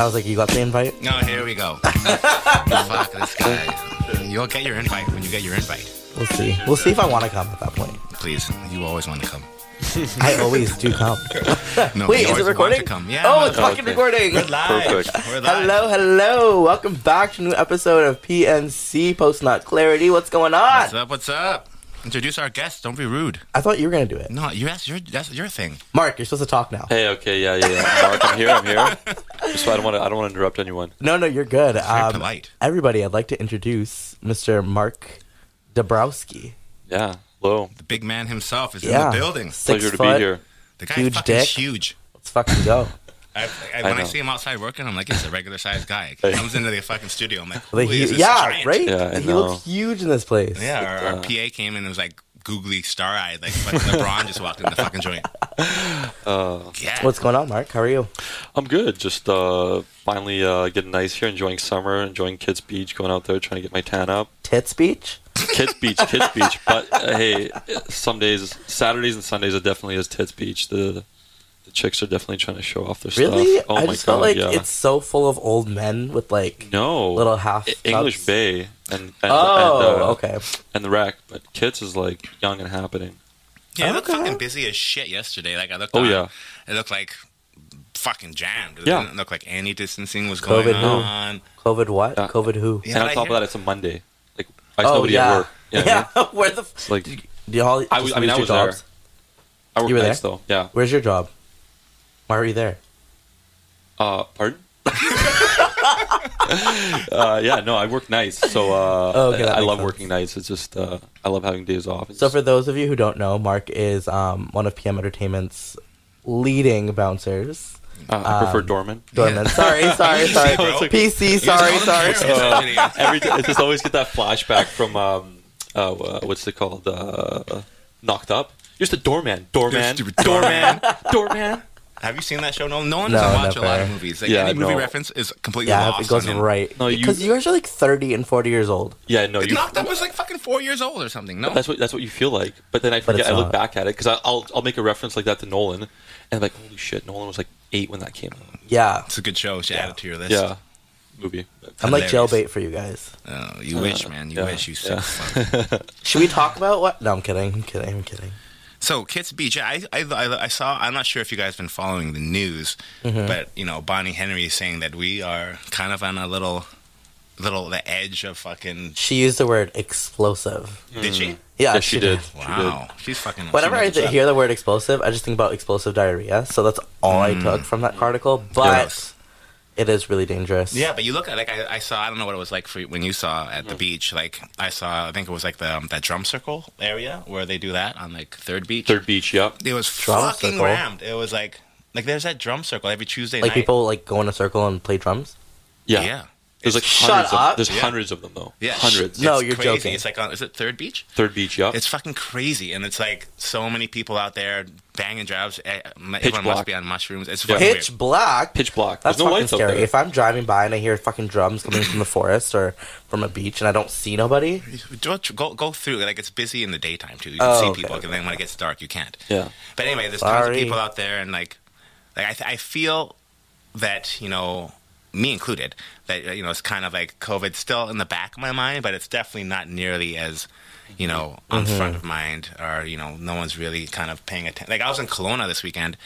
I was like, you got the invite? No, here we go. Fuck this guy. You'll get your invite when you get your invite. We'll see. We'll see if I want to come at that point. Please, you always want to come. I always do come. No, Wait, is it recording? To come. Yeah. oh, it's fucking okay. recording. live. We're live. Hello, hello. Welcome back to a new episode of PNC Post Not Clarity. What's going on? What's up? What's up? Introduce our guest. Don't be rude. I thought you were gonna do it. No, you that's your that's your thing. Mark, you're supposed to talk now. Hey, okay, yeah, yeah, yeah. Mark, I'm here. I'm here. Just so I don't want to. I don't want to interrupt anyone. No, no, you're good. Very Um, polite. everybody, I'd like to introduce Mr. Mark Dabrowski. Yeah. Hello. The big man himself is Yeah, in the building. Six Pleasure to foot. be here. The guy Huge fucking dick. huge. Let's fucking go. I, I, when I, know. see him outside working, I'm like, he's a regular sized guy. He comes into the fucking studio. I'm like, who Like, he- is this yeah, giant? right. Yeah, he looks huge in this place. Yeah, our, our Uh, PA came in and was like googly star eyed, like fucking LeBron just walked in the fucking joint. Uh, Yeah. What's going on, Mark? How are you? I'm good. Just uh, finally uh, getting nice here, enjoying summer, enjoying Kits Beach, going out there trying to get my tan up. Tits Beach? Kits Beach, Kids Beach. But uh, hey, some days, Saturdays and Sundays, it definitely is Tits Beach. The the chicks are definitely trying to show off their Really? stuff. Oh I my just god, felt like yeah. it's so full of old men with like no little half English. Bay and and, Oh, and, uh, okay. and the rack, but Kits is like young and happening. Yeah, I looked fucking busy as shit yesterday. Like I looked. Oh, on, yeah. It looked like fucking jammed. It Yeah. didn't look like any distancing was going COVID, no. on. COVID what? Yeah. COVID who? Yeah, and on top of that, it's a Monday. Like I oh nobody yeah. at work. You know what I mean? yeah. Where the? F- It's like do y'all? I just was- I mean, lose I your was there. I work You were nights though. Yeah. Where's your job? Why were you there? Uh, pardon? uh, yeah, no, I work nights, so uh, Oh, okay, that I love sense. working nights. It's just uh, I love having days off. It's So just- for those of you who don't know, Mark is um, one of PM Entertainment's leading bouncers. uh, I prefer um, doorman. Dorman. Sorry, sorry, sorry. bro. PC. Sorry, sorry. call. Uh, every t- I just always get that flashback from um, uh, uh, what's it called? Uh, knocked up. Just a doorman, doorman, stupid doorman, doorman. Have you seen that show? No, no one No, doesn't watch a lot never. of movies. Like Yeah, any movie no. reference is completely Yeah, lost. it goes on him. right. No, you- because you guys are like thirty and forty years old. Yeah, no, you. Knocked Up was like fucking four years old or something. No, That's what that's what you feel like. But then I forget. it's I look not. back at it because I'll I'll make a reference like that to Nolan, and I'm like, holy shit, Nolan was like eight when that came out. Yeah, it's a good show. You should add it to your list. Yeah, movie. I'm like Hilarious. jailbait for you guys. Oh, you wish, man. You yeah, wish. You yeah. sick fuck. Should we talk about what? No, I'm kidding. I'm kidding. I'm kidding. So Kits Beach, I, I, I, I saw. I'm not sure if you guys have been following the news, Mm-hmm. but you know, Bonnie Henry is saying that we are kind of on a little, little the edge of fucking. She used the word explosive. Did she? Yeah, Yeah, she did. She Wow, she's fucking. Whenever she I knows hear the word explosive, I just think about explosive diarrhea. So that's all I took from that article. But Gross. It is really dangerous. Yeah, but you look at like I, I saw. I don't know what it was like for when you saw at the beach. Like I saw. I think it was like the um, that drum circle area where they do that on like Third Beach. Third Beach. Yep. It was Drum fucking circle? rammed. It was like like there's that drum circle every Tuesday night. Like night. people like go in a circle and play drums. Yeah. yeah. There's like Shut hundreds up. Of, there's Yeah. hundreds of them though. Yeah, Hundreds. No, you're crazy. joking. It's like on is it Third Beach? Third Beach. yeah. It's fucking crazy, and it's like so many people out there banging drums. Eh, Everyone must black. be on mushrooms. It's Yeah. fucking Pitch black. pitch black. That's There's no fucking scary. If I'm driving by and I hear fucking drums coming from the forest or from a beach and I don't see nobody. Go, go go through. Like it's busy in the daytime too. You can Oh, see okay, people, okay. and then when it gets dark, you can't. Yeah. But anyway, there's tons of people out there, and like, like I, th- I feel that you know, me included, that uh, you know, it's kind of like COVID still in the back of my mind, but it's definitely not nearly as you know on Mm-hmm. front of mind, or you know, no one's really kind of paying attention. Like I was in Kelowna this weekend.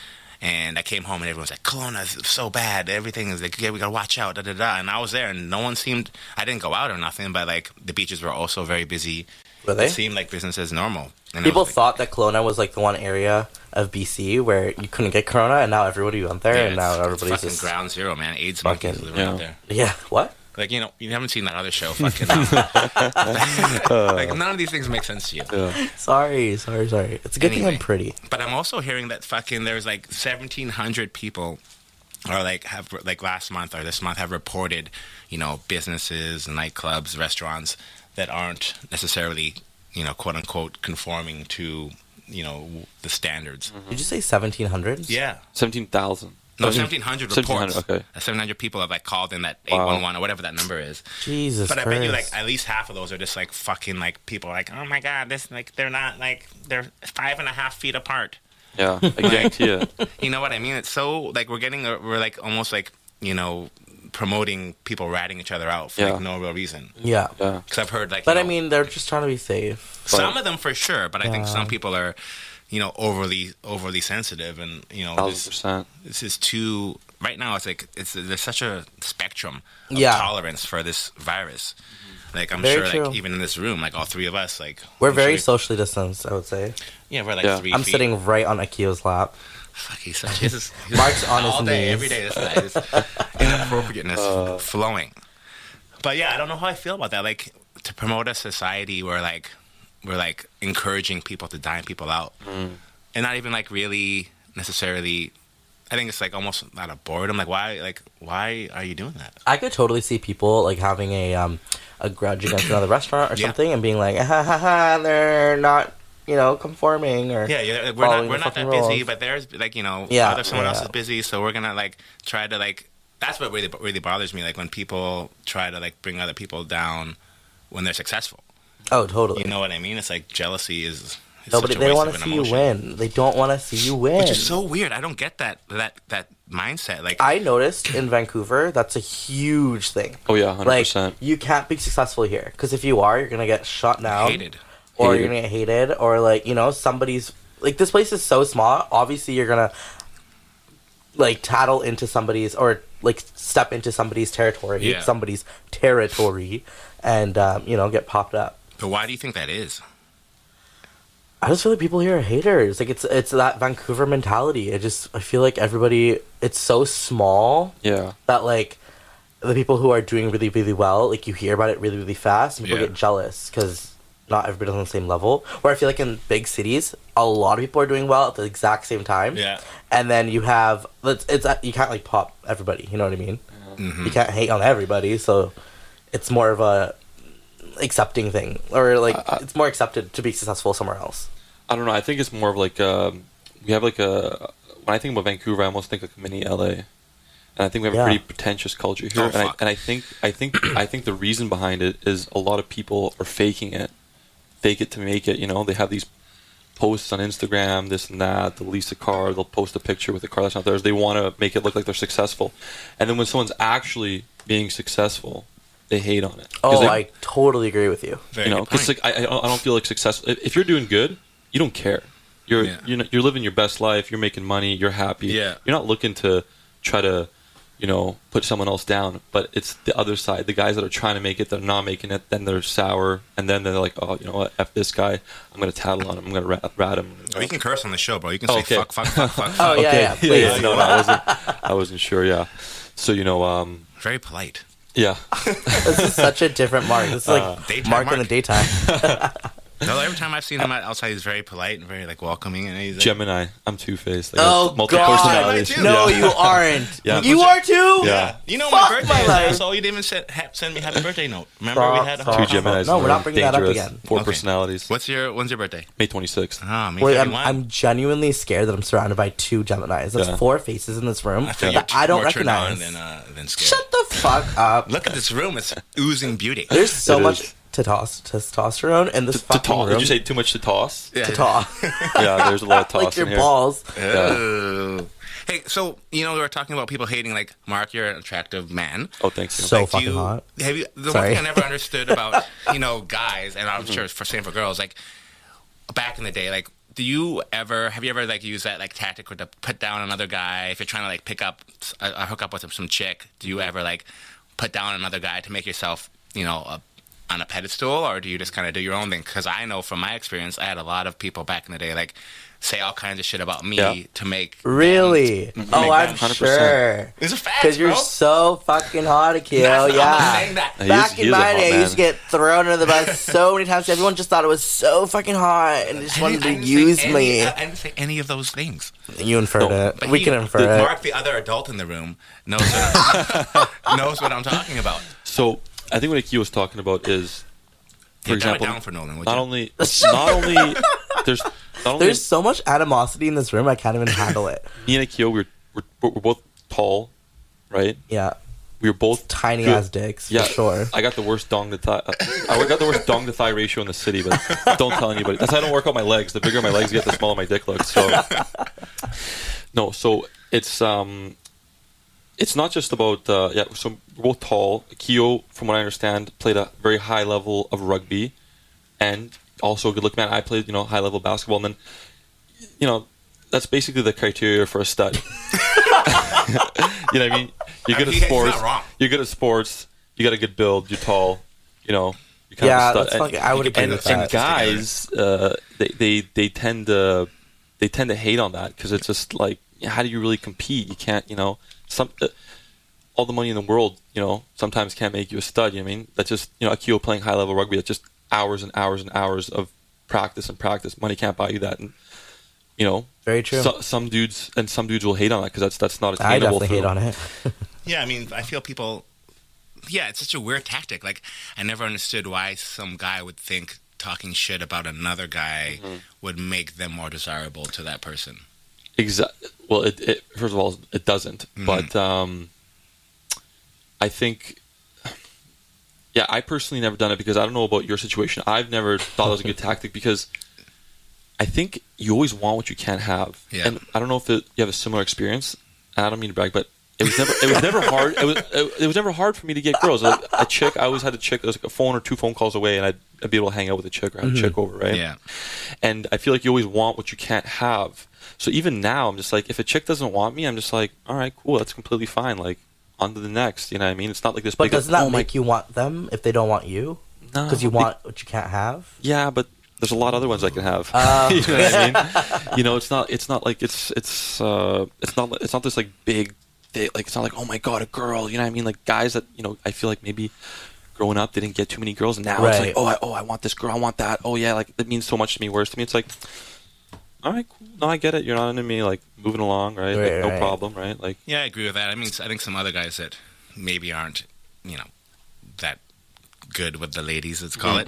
And I came home and everyone was like, Kelowna is so bad. Everything is like, yeah, we gotta watch out, da da da. And I was there and no one seemed, I didn't go out or nothing, but like the beaches were also very busy. they? It seemed like business as normal. And People like, thought that Kelowna was like the one area of BC where you couldn't get corona, and now everybody went there, yeah, and now it's- it's everybody's fucking just ground zero, man. AIDS fucking- monkeys living yeah. out there. yeah. What? Like you know, you haven't seen that other show. Fucking, like none of these things make sense to you. Yeah. Sorry, sorry, sorry. It's a good thing I'm pretty. But I'm also hearing that fucking there's like 1,700 people, or like have like last month or this month have reported, you know, businesses, nightclubs, restaurants that aren't necessarily, you know, quote unquote conforming to, you know, the standards. Did you say 1700s? Yeah. Seventeen thousand. No, 1,700 reports. 1700, okay. Uh, 700 people have like called in that Wow. 811 or whatever that number is. Jesus But I Christ. bet you like at least half of those are just like fucking like people like oh my god this like they're not like they're five and a half feet apart. Yeah, I guarantee it. You know what I mean? It's so like we're getting a, we're like almost like you know, promoting people ratting each other out for Yeah. like no real reason. Yeah. Yeah. Because I've heard like, But you I mean, they're just trying to be safe. some of them for sure, but I think some people are, you know, overly overly sensitive, and you know, Thousand this, percent. this is too. Right now, it's like it's there's such a spectrum of Yeah. tolerance for this virus. Like I'm Very sure, true. like even in this room, like all three of us, like We're I'm very sure- socially distanced, I would say. yeah, we're like Yeah. three. I'm feet. sitting right on Akio's lap. Fuck, he's such. He's just, he's Mark's on his day, knees. every day. This guy is inappropriateness Uh. flowing. But yeah, I don't know how I feel about that. Like to promote a society where like we're like encouraging people to dine people out, Mm. and not even like really necessarily. I think it's like almost out of boredom. Like why? Like why are you doing that? I could totally see people like having a um a grudge against another restaurant or Yeah. something and being like, ha ha ha, they're not, you know, conforming or Yeah, yeah we're not we're not that fucking busy, but there's like you know, Yeah, other someone else is busy, so we're gonna like try to like. That's what really really bothers me. Like when people try to like bring other people down when they're successful. Oh, totally. You know what I mean? It's like jealousy is. is Nobody, such they want to an see you win. They don't want to see you win. which is so weird. I don't get that that that mindset. Like I noticed in Vancouver that's a huge thing. Oh yeah, hundred Like you can't be successful here because if you are, you're gonna get shot down, hated. Or Hated. you're gonna get hated, or like you know somebody's like this place is so small. Obviously, you're gonna like tattle into somebody's or like step into somebody's territory, Yeah. somebody's territory, and um, you know get popped up. But why do you think that is? I just feel like people here are haters. Like it's it's that Vancouver mentality. I just I feel like everybody it's so small Yeah. that like the people who are doing really really well, like you hear about it really really fast, and people Yeah. get jealous because not everybody's on the same level. Where I feel like in big cities, a lot of people are doing well at the exact same time. Yeah. And then you have it's, it's you can't like pop everybody. You know what I mean? hmm You can't hate on everybody, so it's more of a accepting thing, or like I- I- it's more accepted to be successful somewhere else. I don't know. I think it's more of like um, we have like a. When I think about Vancouver, I almost think like mini LA, and I think we have Yeah. a pretty pretentious culture here. Oh, and, I, and I think I think I think the reason behind it is a lot of people are faking it, fake it to make it. You know, they have these posts on Instagram, this and that. They'll lease a car. They'll post a picture with a car that's not theirs. They want to make it look like they're successful, and then when someone's actually being successful, they hate on it. Oh, they- I totally agree with you. Very you know, because like I, I don't feel like successful. If if you're doing good, you don't care. You're Yeah. you're, not, you're living your best life. You're making money. You're happy. Yeah. You're not looking to try to, you know, put someone else down. But it's the other side. The guys that are trying to make it, they're not making it. Then they're sour, and then they're like, oh, you know what? F this guy. I'm gonna tattle on him. I'm gonna rat, rat him. Oh, you can curse on the show, bro. You can say Okay. fuck, fuck, fuck, fuck, fuck. Oh, yeah, okay. yeah, please. no, no, I wasn't. I wasn't sure. Yeah. So you know, um, Very polite. yeah. This is such a different Mark. This is like Daytime Mark, in the daytime. No, every time I've seen him outside, he's very polite and very like welcoming, and he's like, Gemini. I'm two faced. Oh, multiple God. personalities. Too. No, Yeah. you aren't. Yeah. You are too. Yeah. You know Fuck my birthday. my life. so you didn't even send, ha- send me happy birthday note. Remember we had a Two stop. Geminis. No, we're not bringing that up again. Four Okay. personalities. What's your when's your birthday? May 26th. Ah, me Wait, I'm, I'm genuinely scared that I'm surrounded by two Geminis. There's Yeah. four faces in this room I that I don't more recognize. Than, uh, than scared. Shut the fuck up. Look at this room; it's oozing beauty. There's so It much is. Tetos- testosterone in this To fucking toss. room. Did you say too much to toss? Yeah. to toss? yeah, there's a lot of toss like your in here. balls. Oh. Hey, so you know we were talking about people hating like Mark. You're an attractive man. Oh, thanks. So like, fucking you, hot. Have you? The Sorry. one thing I never understood about you know guys, and Mm-hmm. I'm sure it's for same for girls. Like back in the day, like do you ever have you ever like used that like tactic or to put down another guy if you're trying to like pick up a, a hook up with some chick? Do you ever like put down another guy to make yourself you know a, on a pedestal, or do you just kind of do your own thing? Because I know from my experience, I had a lot of people back in the day like say all kinds of shit about me Yeah. to make Really? Oh, Make I'm that 100%. sure. It's a fact, Because you're so fucking hot, Akil. That's- I'm Yeah. saying that. Back he in is a my hot day, I man. used to get thrown under the bus so many times. Everyone just thought it was so fucking hot and just wanted to use say me. Any, I didn't say any of those things. you inferred No, it. But we he- can infer the- it. Mark, the other adult in the room, knows what I'm, knows what I'm talking about. So I think what Akio was talking about is, for Yeah, example, down for Nolan. not you? only not only there's not only There's so much animosity in this room, I can't even handle it. me and Akio, we're, we're we're both tall, right? Yeah. We were both Tiny good. ass dicks, Yeah, for sure. I got the worst dong to thigh. I got the worst dong to thigh ratio in the city, but don't tell anybody. That's why I don't work out my legs. The bigger my legs get, the smaller my dick looks. So, no. So it's um, it's not just about uh, yeah. So we're both tall. Keo, from what I understand, played a very high level of rugby, and also a good looking man. I played you know high level basketball, and then you know that's basically the criteria for a stud. you know what I mean? You're good I at mean, he's not sports. You're good at sports. You got a good build. You're tall. You know. You're kind Yeah, of a stud. that's And- I would you can agree and, with and that. guys, uh, they, they they tend to they tend to hate on that because it's just like, how do you really compete? You can't, you know, some uh, all the money in the world, you know, sometimes can't make you a stud. You know what I mean? That's just you know, Akio playing high level rugby. That's just hours and hours and hours of practice and practice. Money can't buy you that, and you know, Very true. so, some dudes and some dudes will hate on that because that's that's not I attainable. definitely for hate on it. Yeah, I mean, I feel people. Yeah, it's such a weird tactic. Like, I never understood why some guy would think talking shit about another guy Mm-hmm. would make them more desirable to that person. Exactly. Well, it, it first of all it doesn't, Mhm. but um, I think, yeah, I personally never done it because I don't know about your situation. I've never thought it was a good tactic because I think you always want what you can't have, Yeah. and I don't know if it, you have a similar experience. I don't mean to brag, but it was never it was never hard. It was it, it was never hard for me to get girls. Like, a chick, I always had a chick. It was like a phone or two phone calls away, and I'd, I'd be able to hang out with a chick or have a chick over, right? Yeah. And I feel like you always want what you can't have. So even now, I'm just like, if a chick doesn't want me, I'm just like, all right, cool, that's completely fine. Like, on to the next. You know what I mean? It's not like this But big. doesn't that oh my- make you want them if they don't want you? No, Because you be- want what you can't have. Yeah, but there's a lot of other ones I can have. Oh. you know what I mean? You know, it's not. It's not like it's. It's. uh It's not. It's not this like big. They, like it's not like oh my god a girl. You know what I mean? Like guys that you know I feel like maybe growing up they didn't get too many girls. And now it's like oh I, oh I want this girl. I want that. Oh yeah, like it means so much to me. worse to me it's like. All right, cool. No, I get it. You're not into me. Like moving along, right? Right, like, no right. problem, right? Like Yeah, I agree with that. I mean, I think some other guys that maybe aren't, you know, that good with the ladies, let's call it,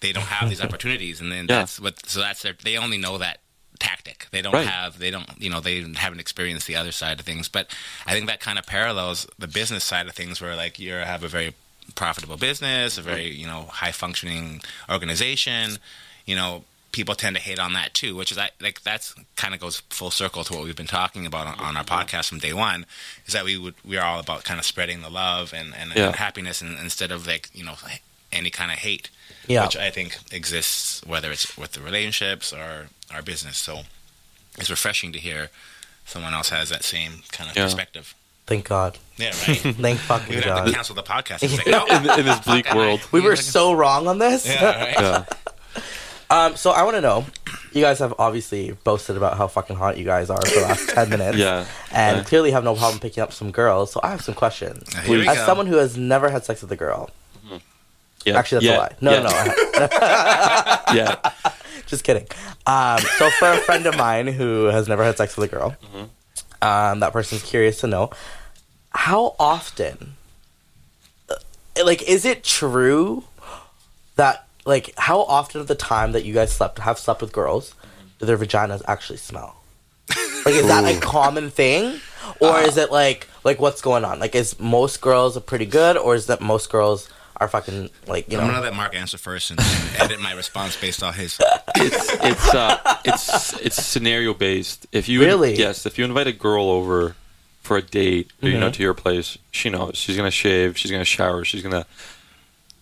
they don't have these opportunities, and then Mm-hmm, Yeah. that's what. So that's their. They only know that tactic. They don't Right. have. They don't. You know, they haven't experienced the other side of things. But I think that kind of parallels the business side of things, where like you have a very profitable business, a very you know high functioning organization. You know, people tend to hate on that too, which is I- like that's kind of goes full circle to what we've been talking about on, on our mm-hmm. podcast from day one. Is that we would we are all about kind of spreading the love and and, Yeah. and happiness, and, instead of like you know any kind of hate, Yeah. which I think exists whether it's with the relationships or our business. So it's refreshing to hear someone else has that same kind of Yeah. perspective. Thank God. Yeah, right. Thank fucking We're gonna have God. to cancel the podcast. Like, no. in, in this bleak world. We were so wrong on this. Yeah, right. Yeah. Um, so I want to know, you guys have obviously boasted about how fucking hot you guys are for the last ten minutes. Yeah. And Yeah. clearly have no problem picking up some girls. So I have some questions. Here we As go. someone who has never had sex with a girl, Yeah. actually that's yeah. a lie. No, yeah. no, no, yeah. just kidding. Um, so for a friend of mine who has never had sex with a girl, um, that person's curious to know how often, uh, like, is it true that like how often of the time that you guys slept have slept with girls do their vaginas actually smell? Like, is that a common thing, or is it like like what's going on? Like, is most girls are pretty good, or is that most girls are fucking like you know. I'm gonna know? let Mark answer first and, and edit my response based on his. it's it's uh, it's it's scenario based. If you Really? yes, if you invite a girl over for a date, or, you know, Mhm. to your place, she knows she's gonna shave, she's gonna shower, she's gonna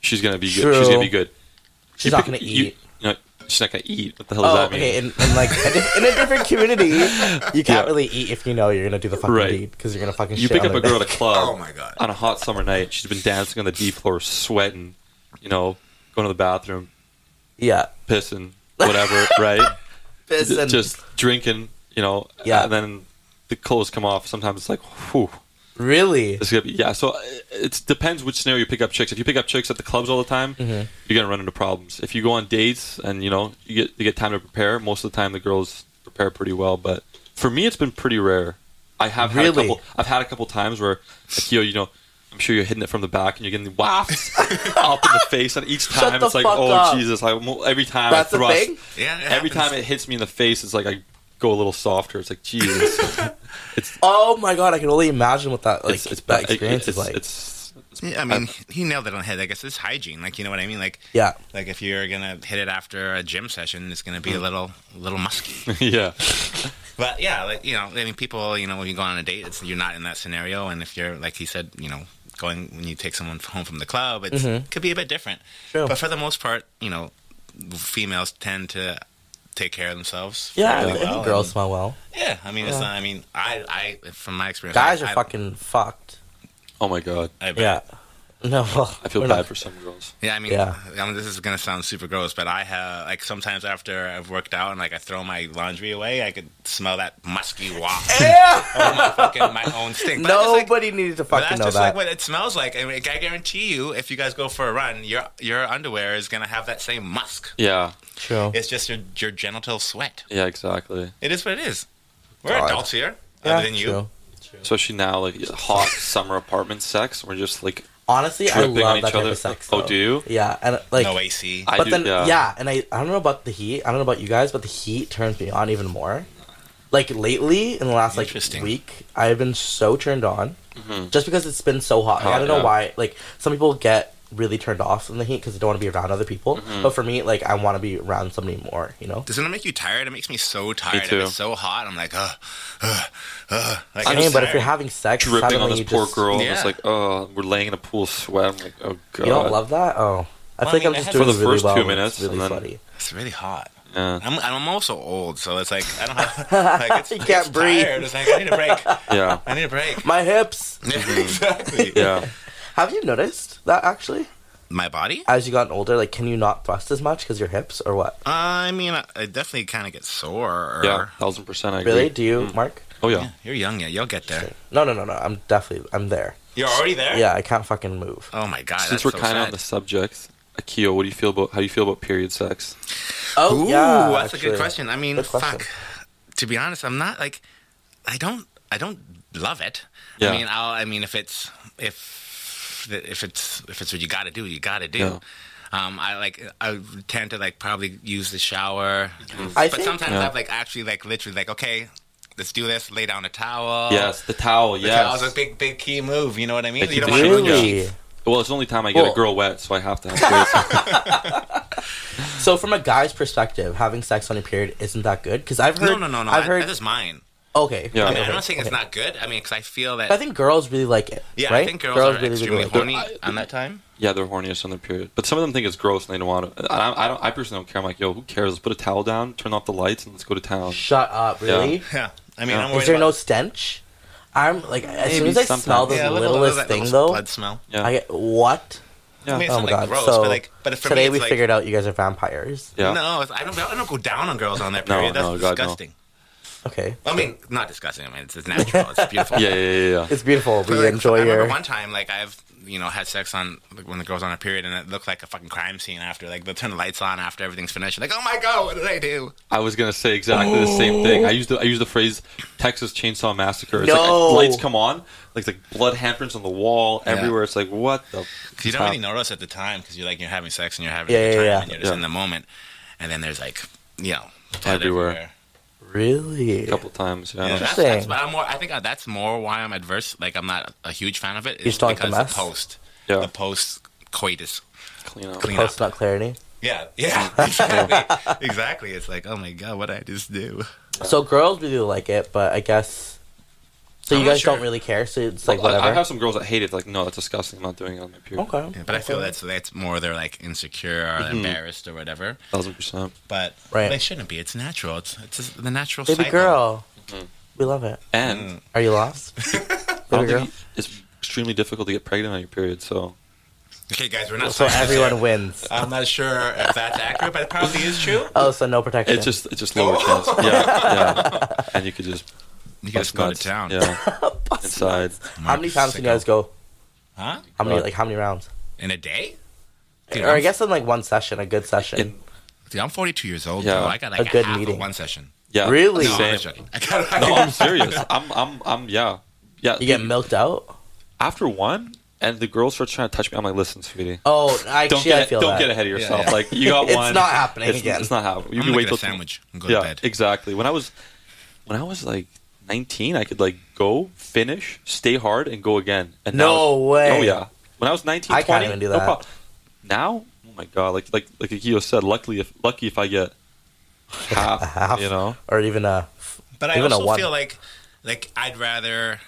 she's gonna be good. True. She's gonna be good. She's You not gonna eat. You know, she's not gonna eat. What the hell does Oh, that mean? okay. In, in like a in a different community, you can't Yeah. really eat if you know you're gonna do the fucking Right. deed because you're gonna fucking. You shit pick on up a their girl at a club Oh my god. on a hot summer night. She's been dancing on the D floor, sweating. You know, going to the bathroom, Yeah. pissing, whatever. right? Piss and- Just drinking. You know. Yeah. And then the clothes come off. Sometimes it's like, whew. Really. It's gonna be yeah. So uh, it depends which scenario you pick up chicks. If you pick up chicks at the clubs all the time, Mhm. you're gonna run into problems. If you go on dates and you know you get you get time to prepare, most of the time the girls prepare pretty well. But for me, it's been pretty rare. I have had Really? a couple. I've had a couple times where, like, yo, you know, I'm sure you're hitting it from the back and you're getting wafts up in the face, and each time Shut the it's like, oh up. Jesus! I, every time That's I the thrust, thing. Yeah. every happens. time it hits me in the face, it's like I go a little softer. It's like Jesus. it's Oh my god, I can only imagine what that like it's, it's that bad. experience it's, is like. It's Yeah, I mean, he nailed it on the head. I guess it's hygiene. Like, you know what I mean? Like, Yeah. like if you're gonna hit it after a gym session, it's gonna be Mm. a little, a little musky. yeah, But yeah, like you know, I mean, people, you know, when you go on a date, it's you're not in that scenario, and if you're like he said, you know, going when you take someone home from the club, it's, it could be a bit different. Mm-hmm. True. But for the most part, you know, females tend to take care of themselves. Yeah, fairly I think well, girls and- smell well. Yeah, I mean, it's not. I mean, I, I, from my experience, Guys I, are I, fucking fucked. oh my god, I bet. Yeah. No, well, I feel bad not- for some girls. Yeah, I mean, Yeah. I mean, this is gonna sound super gross, but I have like sometimes after I've worked out and like I throw my laundry away, I could smell that musky waft oh, Yeah. of my fucking my own stink. But I'm like- Nobody needed to fucking that's know just that. like what it smells like. I mean, I guarantee you, if you guys go for a run, your your underwear is gonna have that same musk. Yeah, True. It's just your your genital sweat. yeah, exactly. It is what it is. We're God. adults here, Yeah, other than you. true. Especially now, like hot summer apartment sex, we're just like Honestly, I love that type other. of sex. oh, do you? Yeah, and like, no AC. I but do, then yeah. yeah. and I I don't know about the heat. I don't know about you guys, but the heat turns me on even more. Like lately, in the last like week, I've been so turned on, Mhm. just because it's been so hot. Like, I don't know why. Like some people get really turned off in the heat because I don't want to be around other people. Mm-hmm. But for me, like I want to be around somebody more. You know. Doesn't it make you tired? It makes me so tired. too. It's so hot, I'm like, ugh, ugh, ugh. Like, I I'm mean, but if you're having sex, dripping on suddenly this you poor just- girl. Yeah. It's like, oh, we're laying in a pool of sweat. I'm like, oh god. You don't love that? Oh, I Well, feel I like I'm mean, just doing For the really first well two when it's minutes, really and then- sweaty. it's really hot. Yeah. I'm, I'm also old, so it's like I don't have. Like, it's, You can't it's breathe. Tired. It's like I need a break. Yeah. I need a break. My hips. exactly. Yeah. Have you noticed that actually? My body? As you gotten older, like, can you not thrust as much because your hips or what? Uh, I mean, I, I definitely kind of get sore. Or, Yeah. Thousand percent. I agree. Really? Do you, mm. Mark? Oh yeah. Yeah, you're young yet. You'll get there. No, no, no, no. I'm definitely, I'm there. You're already there. Yeah, I can't fucking move. Oh my god. Since that's we're so kind of on the subject, Akio, what do you feel about how do you feel about period sex? Oh, Ooh, yeah. that's a good question. I mean, question. fuck. To be honest, I'm not like, I don't, I don't love it. Yeah. I mean, I'll, I mean, if it's, if, if it's, if it's what you got to do, you got to do. Yeah. Um, I like, I tend to like probably use the shower, I but think- sometimes Yeah. I've like actually like literally like, okay, let's do this. Lay down a towel. yes, the towel. The towel's Yes. a big, big key move. You know what I mean? Like, you don't you want to ruin your Really? Well, it's the only time I get Well- a girl wet, so I have to have. So, from a guy's perspective, having sex on your period isn't that good? Because I've heard. No, no, no, no. I've I, heard. That is mine. Okay. Yeah. I okay, mean, I'm not saying it's not good. I mean, because I feel that. I think girls really like it. yeah, right? I think girls, are really, extremely really like it. horny I- on that time. yeah, they're horniest on their period, but some of them think it's gross and they don't want to. I, I don't. I personally don't care. I'm like, yo, who cares? Let's put a towel down, turn off the lights, and let's go to town. Shut up, really? Yeah, I mean, Yeah. I'm Is there no stench? I'm like, as Maybe soon as I sometimes. smell the yeah, a little- littlest thing, little though, blood smell. Yeah, I get what? yeah, I mean, it's Oh my like god! gross, so but like, but for today me, we like, figured out you guys are vampires. yeah. No, I don't. I don't go down on girls on their No, period. That's no, God, no. Disgusting. Okay, I mean, not disgusting. I mean, it's, it's natural. It's beautiful. yeah, yeah, yeah, yeah. it's beautiful. We like, enjoy I remember your. one time, like I've you know had sex on like, when the girl's on her period, and it looked like a fucking crime scene. After like they'll turn the lights on after everything's finished. Like, oh my god, what did I do? I was gonna say exactly the same thing. I used the I used the phrase Texas Chainsaw Massacre. It's No. like lights come on, like the blood handprints on the wall Yeah. everywhere. It's like what the? 'Cause you don't fuck? really notice at the time because you're like you're having sex and you're having Yeah, a good yeah, time yeah. and you're just Yeah. in the moment, and then there's like you know blood Everywhere. Really? a couple times. Yeah, Yeah, that's, Interesting. that's, but I'm more. I think uh, that's more why I'm adverse. Like I'm not a huge fan of it. You is just don't like the because mess? post, Yeah. the post coitus clean up. clean Post up. nut clarity. Yeah, yeah, exactly. exactly. It's like, oh my god, what did I just do? So girls really like it, but I guess. So I'm you guys sure. don't really care. So it's like Well, I- whatever. I have some girls that hate it. Like, no, that's disgusting. I'm not doing it on my period. okay. Yeah, but I feel that's that's more they're like insecure or Mhm. embarrassed or whatever. Thousand percent. But Right. they shouldn't be. It's natural. It's it's just the natural Baby cycle. girl, Mhm. we love it. And Mm. Are you lost? Baby girl. it's extremely difficult to get pregnant on your period. So Okay, guys, we're not. So everyone here. wins. I'm not sure if that's accurate, but it probably is true. Oh, so no protection. it's just it's just lower chance. Yeah, yeah. And you could just You guys just bust go nuts. to town. Yeah, inside. Mm. how many times do you guys go? Huh? How many What? like how many rounds? In a day? Dude, or I I'm- guess in like one session, a good session. In- Dude, I'm 42 years old. Yeah. bro. I got like A good half meeting. of one session. Yeah, Really? No, I'm Same. just. I got, No, I'm serious. I'm I'm I'm yeah yeah. you get milked out. after one, and the girl starts trying to touch me. I'm like, listen, sweetie. Oh, Don't actually, get I feel don't that. get ahead of yourself. yeah. Like you got It's one. It's not happening it's, again. It's not happening. You can wait get till a sandwich and go to yeah, bed. exactly. When I was when I was like 19, I could like go finish, stay hard, and go again. And No now, way. Oh yeah. when I was 19, I can't 20, even do no that. problem. Now, oh my god, like like like Akio said, luckily if lucky if I get half, half. you know. or even a. But I Even a also one. feel like like I'd rather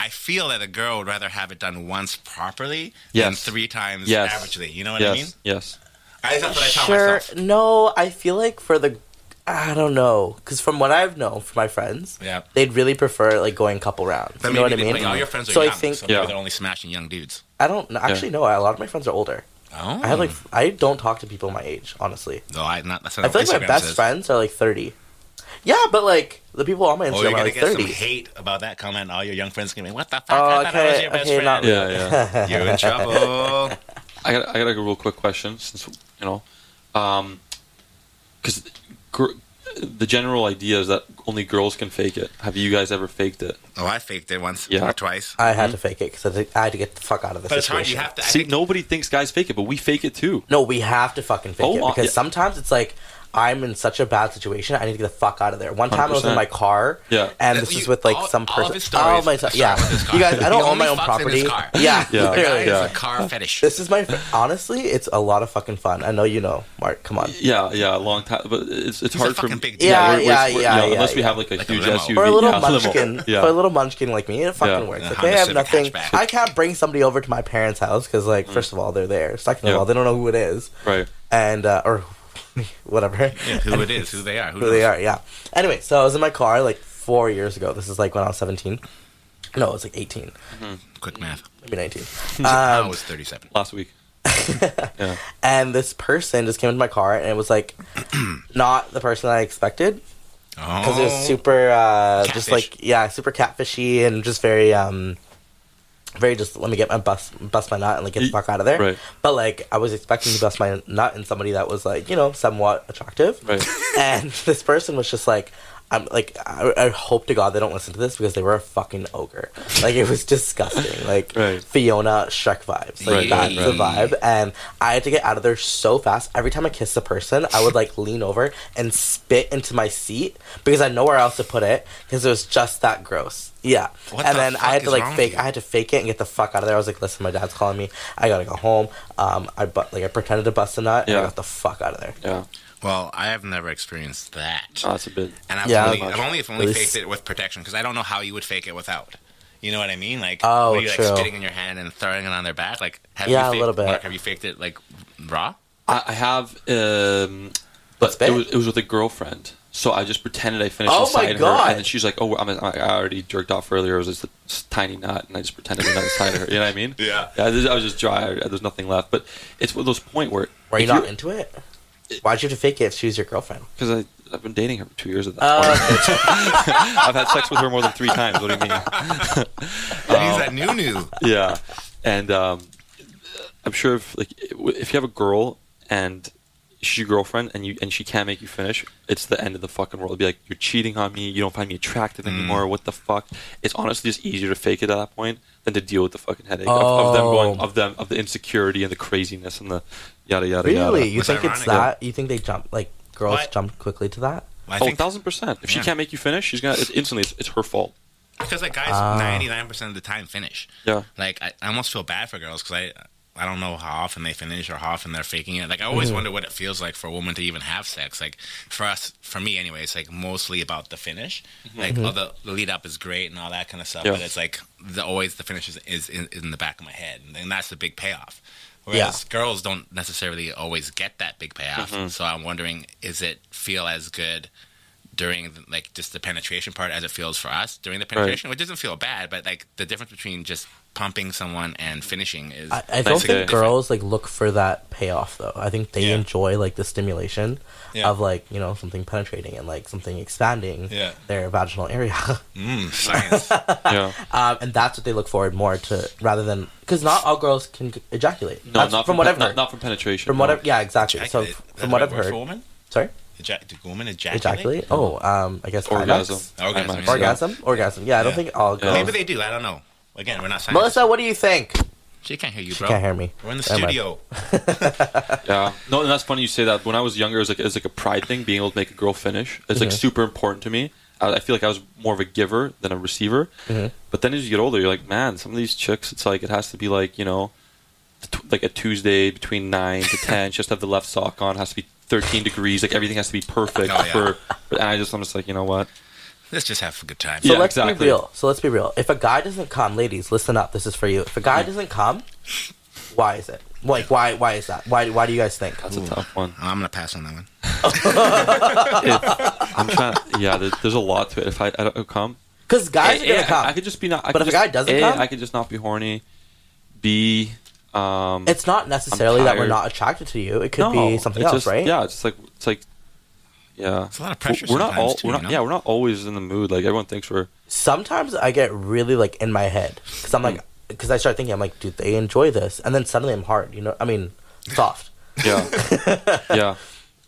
I feel that a girl would rather have it done once properly than three times Yes. averagely. You know what yes, I mean? yes. I, that's what I tell Sure. myself. No, I feel like for the. I don't know, because from what I've known from my friends, Yeah. they'd really prefer like going couple rounds. But you know what I mean? like, all your friends are so young, I think so maybe Yeah. they're only smashing young dudes. I don't know. actually no. A lot of my friends are older. Oh, I have like I don't talk to people my age, honestly. No, I not. That's I what feel like my best says. friends are like thirty. Yeah, but like the people on my Oh, Instagram you're are like get some thirty. hate about that comment. All your young friends gonna be, "What the fuck? Oh, I thought I was okay, your best okay, friend." not Yeah, yeah. You're in trouble. I got I got like a real quick question since you know, um, because gr- the general idea is that only girls can fake it. Have you guys ever faked it? oh, I faked it once Yeah. or twice. I had mm-hmm. to fake it because I had to get the fuck out of the But it's hard. situation. You have to. I See, think, nobody thinks guys fake it, but we fake it too. No, we have to fucking fake Oh, it because yeah. sometimes it's like I'm in such a bad situation. I need to get the fuck out of there. One time I was in 100%. my car, Yeah. and this you- is with like all- some all person. of his stories my start yeah, with his car. you guys. I don't own my own fucks in his property. car. Yeah, Yeah. the guy clearly. is Yeah. a car fetish. This is my honestly, it's a lot of fucking fun. I know you know, Mark. Come on. Yeah, yeah, a long time, but it's it's He's hard a for me. big dude. Yeah, we're- yeah, we're- yeah, yeah, Unless we have like a Like huge limo. SUV, For a little yeah, munchkin, Yeah. for a little munchkin like me, it fucking works. Yeah, Okay, Honda I have nothing. I can't bring somebody over to my parents' house because, like, first of all, they're there. Second of Mm. All, they don't know who it is, right. and uh, or whatever. Yeah, who it is, who they are, who, who they are. Yeah. Anyway, so I was in my car like four years ago. This is like when I was seventeen. No, it was like eighteen, Quick math. maybe nineteen. I Um, was 37. Last week. yeah. and this person just came into my car, and it was like not the person I expected because it was Oh. super, uh, just like yeah, super catfishy and just very um. Very just let me get my bust bust my nut and like get the fuck out of there. right. But like I was expecting to bust my nut in somebody that was like you know somewhat attractive. Right. and this person was just like i'm like I, I hope to god they don't listen to this because they were a fucking ogre. Like it was disgusting. Like Right. fiona shrek vibes. Like Right, that's right, the vibe. And i had to get out of there so fast. Every time i kissed a person i would like lean over and spit into my seat because i know where else to put it because it was just that gross. Yeah. What and the then fuck i had to like fake i had to fake it and get the fuck out of there. I was like listen my dad's calling me. I gotta go home. Um i but like i pretended to bust a nut and i Yeah. got the fuck out of there. Yeah. Well, I have never experienced that. Oh, that's a bit. and I've Yeah. only, I've only, if only faked it with protection because I don't know how you would fake it without. You know what I mean? Like, Oh, were you true. like spitting in your hand and throwing it on their back? Like, have Yeah, you a faked, little bit. Mark, have you faked it like raw? I, I have, um, but Spit? it was, it was with a girlfriend. So I just pretended I finished Oh my inside her, and then she's like, "Oh, I'm, I already jerked off earlier. It was just a s- tiny knot, and I just pretended it was inside her." You know what I mean? Yeah. Yeah. I was- I was just dry. There's nothing left. But it's one of those point where Were you if not into it? Why'd you have to fake it if she was your girlfriend? Because I I've been dating her for two years at that Oh, point. I've had sex with her more than three times. What do you mean? He's Um, that new new. yeah, and um, I'm sure if like if you have a girl and she's your girlfriend and you and she can't make you finish, it's the end of the fucking world. It'd be like you're cheating on me. You don't find me attractive Mm. anymore. What the fuck? It's honestly just easier to fake it at that point than to deal with the fucking headache of, of them going Oh. of them of the insecurity and the craziness and the yada yada yada. really? yada. You What's think it's that? You think they jump like girls What? jump quickly to that? I oh, think thousand percent. If she can't make you finish, she's gonna it's instantly. It's, it's her fault. because like guys, Ah. ninety nine percent of the time finish. Yeah. Like I, I almost feel bad for girls because I. I don't know how often they finish or how often they're faking it. Like I always mm-hmm. wonder what it feels like for a woman to even have sex. Like for us, for me anyway, it's like mostly about the finish. Mm-hmm. Like mm-hmm. oh, the, the lead up is great and all that kind of stuff, Yeah. but it's like the always the finish is, is in, in the back of my head, and that's the big payoff. Whereas girls don't necessarily always get that big payoff. So I'm wondering, is it feel as good during like just the penetration part as it feels for us during the penetration, which doesn't feel bad, but like the difference between just pumping someone and finishing is I, I don't think day. girls like look for that payoff though. I think they Yeah. enjoy like the stimulation Yeah. of like you know something penetrating and like something expanding Yeah. their vaginal area, mm, science. Yeah. um, and that's what they look forward more to rather than because not all girls can ejaculate. No, That's not from from what I've not, not from penetration. from no. what I've, yeah exactly. So f- from the what I've heard, sorry, Ejac- do women ejaculate? ejaculate. Oh, um, I guess Orgasm. climax? Orgasm. Climax, yeah. orgasm, orgasm. Yeah, I don't Yeah. think all Yeah. girls. Maybe they do. I don't know. Again, we're not scientists. Melissa, what do you think? she can't hear you, She bro. can't hear me. We're in the Never mind. studio. Yeah, no, and that's funny you say that. When I was younger, it was like it was like a pride thing, being able to make a girl finish. It's like Mhm. super important to me. I, I feel like I was more of a giver than a receiver. Mhm. But then as you get older, you're like, man, some of these chicks, it's like it has to be like you know, t- like a Tuesday between nine to ten. She has to have the left sock on. Has to be thirteen degrees. Like everything has to be perfect Oh, yeah. for. And I just I'm just like you know what? Let's just have a good time. So Yeah, let's exactly. be real. So let's be real. If a guy doesn't come, ladies, listen up. This is for you. If a guy doesn't come, why is it? Like why? Why is that? Why? Why do you guys think? That's a tough one. I'm gonna pass on that one. If, I'm trying. Yeah, there, there's a lot to it. If I, I don't come, Because guys A- are gonna A, come. I could just be not. I But could if a guy doesn't A, come? I could just not be horny. B, um, it's not necessarily that we're not attracted to you. It could no, be something else, just- right? Yeah, it's just like it's like, yeah. It's a lot of pressure We're not all. too, we're you know? Yeah, we're not always in the mood. Like everyone thinks we're. Sometimes I get really like in my head because I'm like because I start thinking I'm like, do they enjoy this? And then suddenly I'm hard. You know, I mean, soft. Yeah, yeah.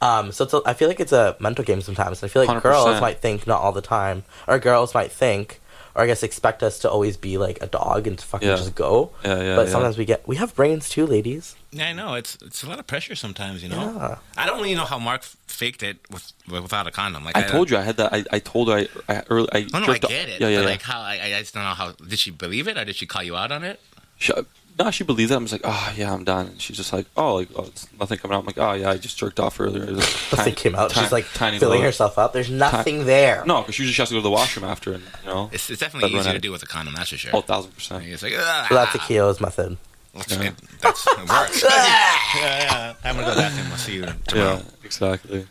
Um, so it's a, I feel like it's a mental game sometimes. I feel like girls 100%. might think not all the time, or girls might think, or I guess expect us to always be like a dog and to fucking Yeah. just go. Yeah, yeah, But yeah. sometimes we get we have brains too, ladies. Yeah, I know. It's it's a lot of pressure sometimes. You know. Yeah. I don't really know how Mark faked it with without a condom. Like I told you I had that. I, I told her I I early. I, No, no, I get it. Yeah, yeah, but yeah. like how I, I just don't know how. Did she believe it or did she call you out on it? She, no, she believes it. I'm just like, oh yeah, I'm done. And she's just like, oh, like oh, it's nothing coming out. I'm like, oh yeah, I just jerked off earlier. It Nothing tiny- came out. ti- She's like tiny filling load. herself up. There's nothing there. No, because usually she has to go to the washroom after, and you know, It's, it's definitely easier to do with a condom. That's for sure. oh, thousand percent. It's like ah, So that's a Keo's method. That's, Yeah. it, that's it works. yeah, yeah. I'm gonna go to the bathroom. I'll see you tomorrow. Yeah, exactly.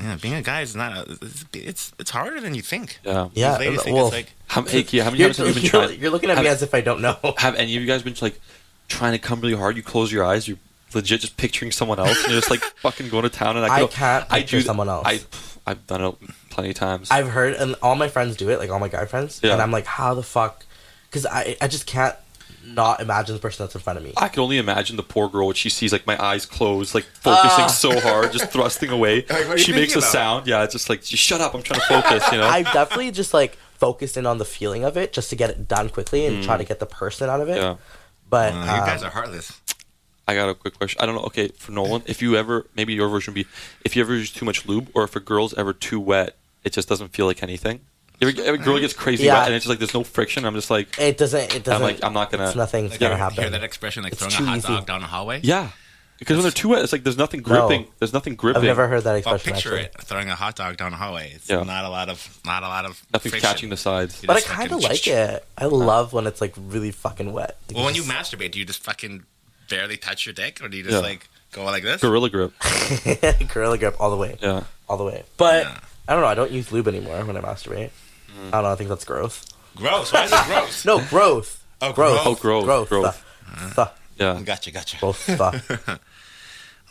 Yeah. being a guy is not. A, it's, it's it's harder than you think. Yeah. Yeah. Ladies think well, it's like How, hey, Kia, how many you're, times have you been you're, trying? you're looking at me as if I don't know. Have any of you guys been like trying to come really hard? You close your eyes, you're legit just picturing someone else, and you're just like fucking going to town. And I, I go, can't I picture do- someone else. I, I've done it plenty of times. I've heard, and all my friends do it, like all my guy friends, Yeah. and I'm like, how the fuck? Because I, I just can't not imagine the person that's in front of me. I can only imagine the poor girl when she sees like my eyes closed, like focusing Ah. so hard, just thrusting away. Like, what are you she makes a about? sound. Yeah, it's just like, just shut up. I'm trying to focus. You know. I've definitely just like focused in on the feeling of it, just to get it done quickly and try to get the person out of it. Mm. yeah. But uh, um, you guys are heartless. I got a quick question. I don't know. Okay, for Nolan, if you ever, maybe your version would be, if you ever use too much lube, or if a girl's ever too wet, it just doesn't feel like anything. Every, every girl gets crazy Yeah. wet, and it's just like there's no friction. I'm just like, it doesn't. It doesn't. I'm like, I'm not gonna- It's nothing's Like, gonna you happen. hear that expression like It's throwing a hot easy. dog down a hallway? yeah, because when they're too wet, it's like there's nothing No. gripping. There's nothing gripping. I've never heard that expression. picture actually. it throwing a hot dog down a hallway. It's Yeah. not a lot of not a lot of nothing friction. catching the sides. You But I kind of fucking- like it. I love when it's like really fucking wet. Like, Well, when you masturbate, do you just fucking barely touch your dick, or do you just Yeah. like go like this? Gorilla grip. gorilla grip all the way, Yeah. all the way. But Yeah. I don't know. I don't use lube anymore when I masturbate. Mm. I don't know. I think that's growth. Gross. Why is it gross? No, growth. Oh, growth. Oh, growth, Growth. growth. Stuff. Stuff. Yeah. Gotcha, gotcha. Both stuff.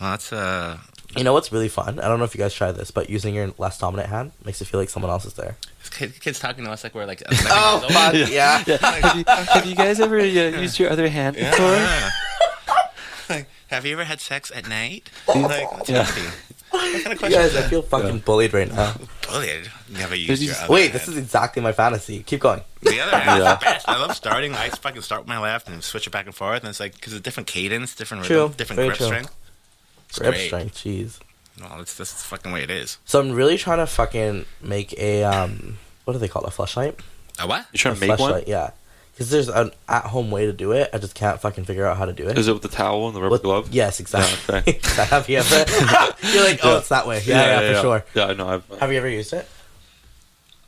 Well, that's uh, You know what's really fun? I don't know if you guys try this, but using your less dominant hand makes it feel like someone else is there. kid, kids talking to us like we're like. Oh, fuck, yeah. have, you, have you guys ever uh, used your other hand Yeah. like, have you ever had sex at night? Like, what's Yeah. Happening? What kind of You question? guys, I feel fucking bullied right now. Bullied. Never used you your s- other Wait, hand. this is exactly my fantasy. Keep going. The other hand Yeah. is the best. I love starting. I fucking start with my left and switch it back and forth, and it's like because it's different cadence, different True. rhythm, different Very grip true. strength. It's Grip great. strength, jeez. Well, it's that's the fucking way it is. So I'm really trying to fucking make a um, what do they call it? A flashlight? A what? You're trying a to make one? yeah. Because there's an at-home way to do it. I just can't fucking figure out how to do it. Is it with the towel and the rubber With- glove? Yes, exactly. Yeah, okay. Have you ever? You're like, oh, Yeah. it's that way. Yeah, yeah, for sure. Yeah, I know. I've uh, Have you ever used it?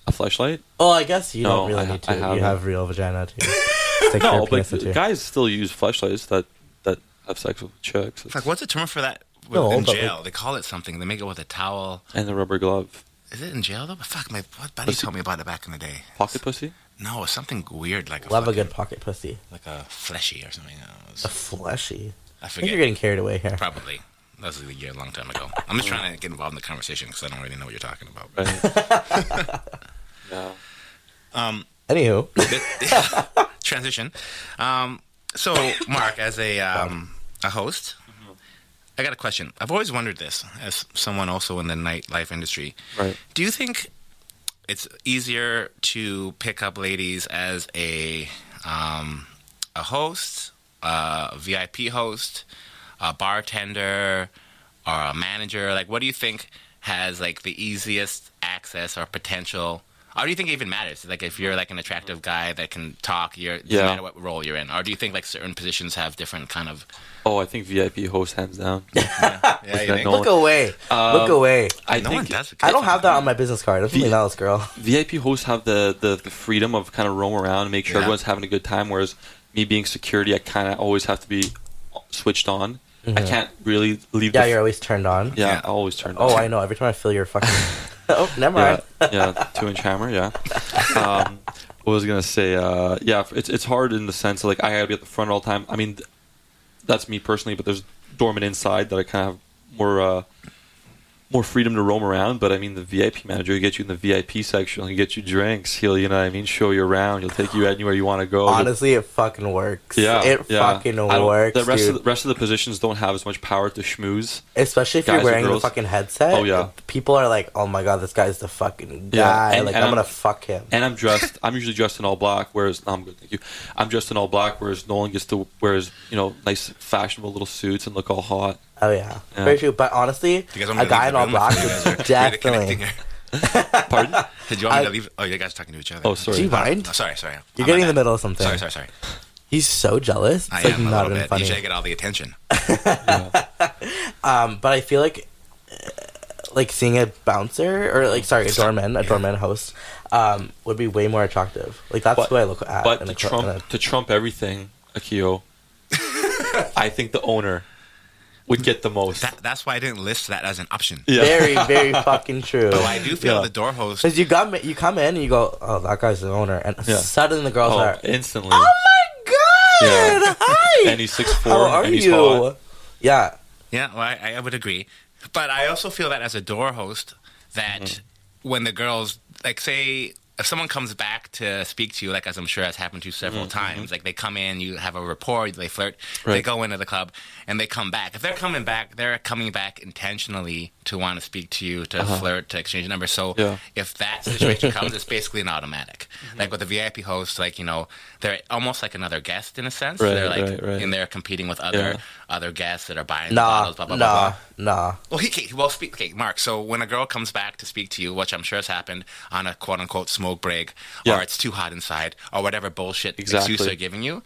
a flashlight. Oh, I guess you No, don't really I need to. I you haven't. have real vagina to stick No, but penis into. guys still use flashlights that that have sex with chicks Fuck, what's the term for that? With, No, in but jail, they call it something. They make it with a towel. and the rubber glove. Is it in jail though? Fuck, my what buddy Pussy. told me about it back in the day. Pocket pussy. No, something weird like a Love a fucking- good pocket pussy. like a fleshy or something. I, don't know. It was- A fleshy. I I think forget. you're getting carried away here. Probably. That was a year, a long time ago. I'm just trying to get involved in the conversation because I don't really know what you're talking about. Right. yeah. Um, Anywho, transition. Um, so, Mark, as a um, a host, I got a question. I've always wondered this, as someone also in the nightlife industry. Right. Do you think it's easier to pick up ladies as a um, a host, a VIP host, a bartender, or a manager? Like, what do you think has like the easiest access or potential Or do you think it even matters? Like if you're like an attractive guy that can talk, you're doesn't Yeah. matter what role you're in. Or do you think like certain positions have different kind of Oh, I think VIP host hands down. Yeah, you think? no- Look away. Um, Look away. I no think one does. I don't have that on my business card. That's something else, girl. VIP hosts have the, the, the freedom of kind of roam around and make sure Yeah. everyone's having a good time. Whereas me being security, I kind of always have to be switched on. I can't really leave. Yeah, the, you're always turned on. yeah, Yeah. I always turn. Oh, on. I know. Every time I feel your fucking. oh, never yeah, mind. yeah, two inch hammer. Yeah. Um, what was I gonna say? Uh, yeah, it's it's hard in the sense of like I gotta be at the front all the time. I mean, that's me personally, but there's dormant inside that I kind of have more uh, more freedom to roam around. But I mean, the VIP manager, he'll get you in the VIP section, he'll get you drinks, he'll you know what I mean, show you around, he'll take you anywhere you want to go. Honestly, it fucking works. yeah, it yeah. fucking works, The rest dude. of the rest of the positions don't have as much power to schmooze. Especially if you're wearing the fucking headset. Oh, yeah. People are like, "Oh my god, this guy's the fucking Yeah, guy. and- like, and I'm gonna fuck him." And I'm dressed. I'm usually dressed in all black. Whereas no, I'm good, thank you. I'm dressed in all black. Whereas Nolan gets to wear his you know nice fashionable little suits and look all hot. Oh yeah, Yeah. very true. But honestly, Do you guys want me a guy in all black if you guys are would really definitely. connecting? Pardon? Did you want me I- to leave? Oh, you guys are talking to each other. oh, sorry. Do you mind? Oh, sorry, sorry. You're I'm getting in the middle of something. Sorry, sorry, sorry. He's so jealous. It's I like am a not little bit. funny. Usually I get all the attention. Um, but I feel like, uh, like seeing a bouncer or like sorry, a doorman, a doorman host, um, would be way more attractive. Like that's But- who I look at. But in to a cl- in trump a- to trump everything, Akio, I think the owner would get the most. That, that's why I didn't list that as an option. yeah. very, very fucking true. But I do feel Yeah. the door host. Because you come, you come in, and you go, "Oh, that guy's the owner," and Yeah. suddenly the girls Oh, are, instantly. "Oh my god, Yeah. hi, And he's 6'4", how are and he's you?" hot. Yeah, Yeah, well, I, I would agree. But I also feel that as a door host, that Mm-hmm. when the girls, like, say, if someone comes back to speak to you, like as I'm sure has happened to you several times, like they come in, you have a rapport, they flirt, they Mm-hmm. Go into the club, and they come back. If they're coming back, they're coming back intentionally to want to speak to you, to flirt, to exchange numbers. So Uh-huh. Yeah. if that situation comes, it's basically an automatic. Mm-hmm. Like with the VIP host, like you know, they're almost like another guest in a sense. Right, they're like right, right. in there competing with other Yeah. Other guests that are buying the nah, bottles, blah blah blah. blah. nah, nah. Well, he, he well speak. Okay, Mark. So when a girl comes back to speak to you, which I'm sure has happened on a quote unquote smoke break, Yeah. or it's too hot inside, or whatever bullshit Exactly. excuse they're giving you,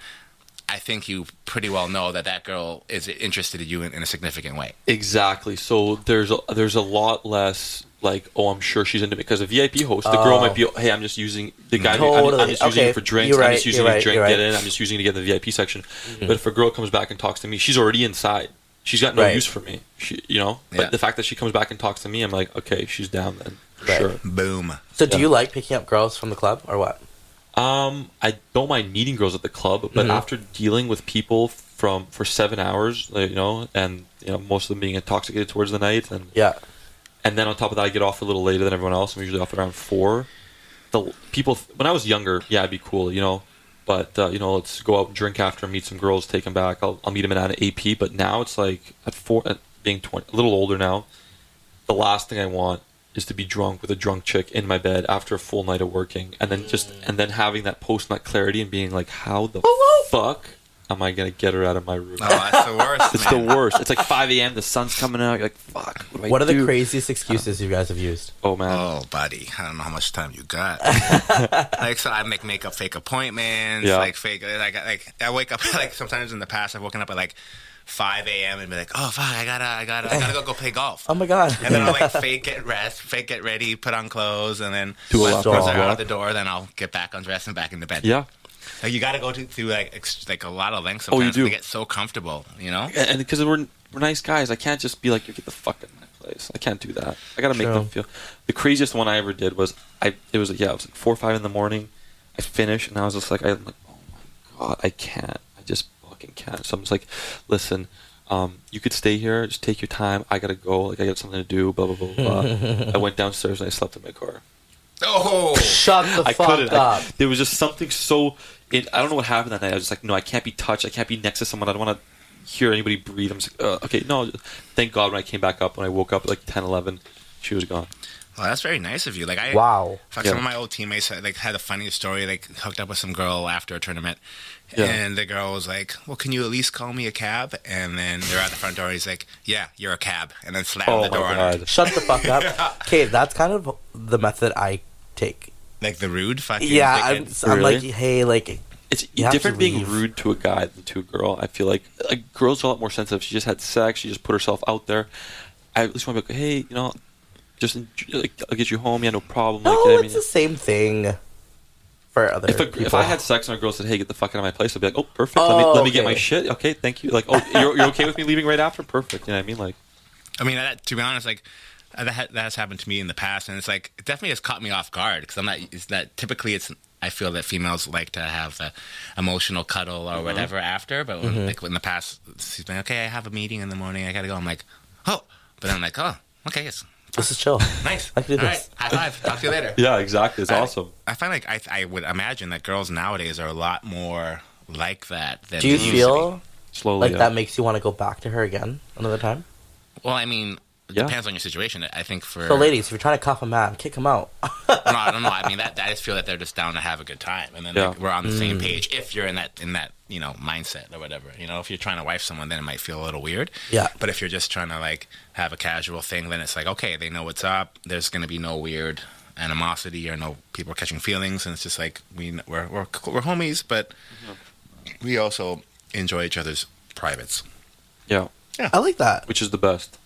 I think you pretty well know that that girl is interested in you in, in a significant way. Exactly. So there's a, there's a lot less like, oh, I'm sure she's into me because a VIP host, the girl Oh. might be, hey, I'm just using the guy. I'm- I'm, Totally. just using Okay, it for drinks. you're I'm just using you're it to right, drink, you're get in. I'm just using it to get in the VIP section. But if a girl comes back and talks to me, she's already inside. She's got no Right. use for me. She, you know. Yeah. But the fact that she comes back and talks to me, I'm like, okay, she's down then. Right. Sure. Boom. So, do Yeah. you like picking up girls from the club or what? Um, I don't mind meeting girls at the club, but Mhm. after dealing with people from for seven hours, like, you know, and you know, most of them being intoxicated towards the night, and Yeah, and then on top of that, I get off a little later than everyone else. I'm usually off around four. The people when I was younger, yeah, it'd be cool, you know. But uh, you know, let's go out and drink after, meet some girls, take them back. I'll, I'll meet them at an AP. But now it's like at four, at being twenty, a little older now. The last thing I want is to be drunk with a drunk chick in my bed after a full night of working, and then just and then having that post nut clarity and being like, how the fuck am I gonna get her out of my room? Oh, that's the worst. It's the worst. It's like 5 a.m. The sun's coming out. You're like, fuck. What, do I what are the craziest uh-huh. excuses you guys have used? Oh man. Oh, buddy, I don't know how much time you got. like, so I make make up fake appointments, Yeah. like fake, like, like I wake up like sometimes in the past I've woken up at like 5 a.m. and be like, oh fuck, I gotta, I gotta, I gotta go, go play golf. Oh my god! And then I'll like fake get rest, fake get ready, put on clothes, and then Do a once lap girls are out the door, then I'll get back undressed and back into bed. Yeah. Like you got to go to, through like ex- like a lot of lengths. Oh, you do. to get so comfortable, you know. and because we're we're nice guys, I can't just be like, "You get the fuck out of my place." I can't do that. I gotta make True. them feel. The craziest one I ever did was I. It was like yeah, it was like four or five in the morning. I finished and I was just like, I'm like, oh my god, I can't. I just fucking can't. So I'm just like, listen. Um, you could stay here. Just take your time. I gotta go. Like I got something to do. Blah blah blah blah. I went downstairs and I slept in my car. Oh, Shut the I fuck couldn't. I- up! there was just something so. It, I don't know what happened that night. I was just like, no, I can't be touched. I can't be next to someone. I don't want to hear anybody breathe. I'm just like, uh, okay, no. Thank God when I came back up, when I woke up at like 10, 11, she was gone. well, that's very nice of you. Like I, wow. Fuck, Yeah. some of my old teammates uh, like had a funny story. Like hooked up with some girl after a tournament, Yeah. and the girl was like, "Well, can you at least call me a cab?" And then they're at the front door. He's like, "Yeah, you're a cab," and then slammed Oh the door my on her. God. Shut the fuck up. Okay, that's kind of the method I take. Like the rude fucking. Yeah. I'm, I'm like, hey, like, It's different being leave. rude to a guy than to a girl. I feel like like girls are a lot more sensitive. She just had sex. She just put herself out there. I at least want to be like, hey, you know, just like, I'll get you home. Yeah, no problem. no, like, you know what I it's mean? the same thing for other If, a, if I had sex and a girl said, "Hey, get the fuck out of my place," I'd be like, "Oh, perfect. let me Oh, let me get my shit. Okay, thank you. Like, oh, you're, you're okay with me leaving right after? Perfect. You know what I mean? Like, I mean, that, to be honest, like that ha- that has happened to me in the past, and it's like it definitely has caught me off guard because I'm not. It's that typically it's. I feel that females like to have the emotional cuddle or whatever after, but when, Mm-hmm. like in the past, she's been okay. I have a meeting in the morning. I gotta go. I'm like, oh, but then I'm like, oh, okay, yes, this is chill. nice. I can do All this. right, high five. Talk to you later. yeah, exactly. It's I- awesome. I find like I, I would imagine that girls nowadays are a lot more like that. Than Do you they used to feel. Slowly, like yeah. that makes you want to go back to her again another time? Well, I mean, it Yeah. depends on your situation. I think for So, ladies, if you're trying to cuff a man, kick him out. no, I don't know. I mean, that I just feel that they're just down to have a good time, and then like, we're on the Mm. same page. If you're in that in that you know mindset or whatever, you know, if you're trying to wife someone, then it might feel a little weird. Yeah. But if you're just trying to like have a casual thing, then it's like okay, they know what's up. There's gonna be no weird animosity or no people catching feelings, and it's just like we we're we're, we're homies, but we also enjoy each other's privates. Yeah. yeah, I like that which is the best.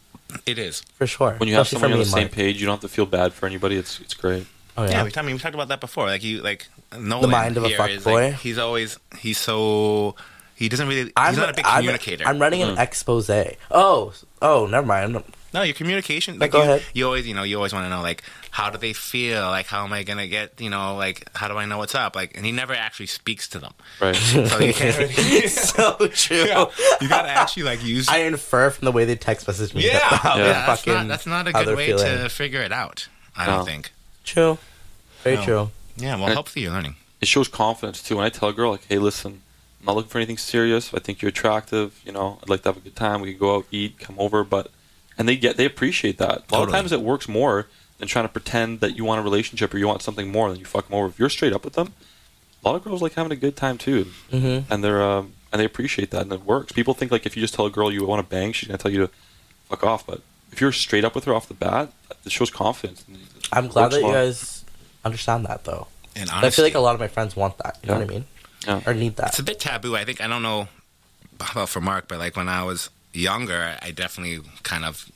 It is. for sure. When you have Especially someone on the same Mark. page, you don't have to feel bad for anybody. It's it's great. Oh Yeah, yeah. we, I mean, we talked about that before. Like you, like Nolan mind of a here fuck is, boy. Like, he's always he's so he doesn't really. He's I'm not a big I'm- communicator. I'm, running an mm. expose. Oh, oh, never mind. No, your communication. No, Like go you, ahead. you always, you know, you always want to know like how do they feel? Like how am I gonna get? You know, like how do I know what's up? Like, and he never actually speaks to them. Right. So you can't. Really, so true. yeah, you gotta actually like use. I infer from the way they text message me. yeah, that yeah, they're that's fucking not that's not a good way feeling. to figure it out. I No. don't think. True. Very No. true. Yeah, well, And- hopefully you're learning. it shows confidence too. When I tell a girl like, "Hey, listen, I'm not looking for anything serious. I think you're attractive. You know, I'd like to have a good time. We could go out, eat, come over." But and they get they appreciate that. A lot of times it works more than trying to pretend that you want a relationship or you want something more than you fuck them over. If you're straight up with them, a lot of girls like having a good time too, Mm-hmm. and they're um, and they appreciate that and it works. People think like if you just tell a girl you want to bang, she's gonna tell you to fuck off. But if you're straight up with her off the bat, it shows confidence. I'm glad that you guys understand that though. And I feel like a lot of my friends want that. You know what I mean? Yeah. Or need that. It's a bit taboo. I think I don't know about for Mark, but like when I was younger, I definitely kind of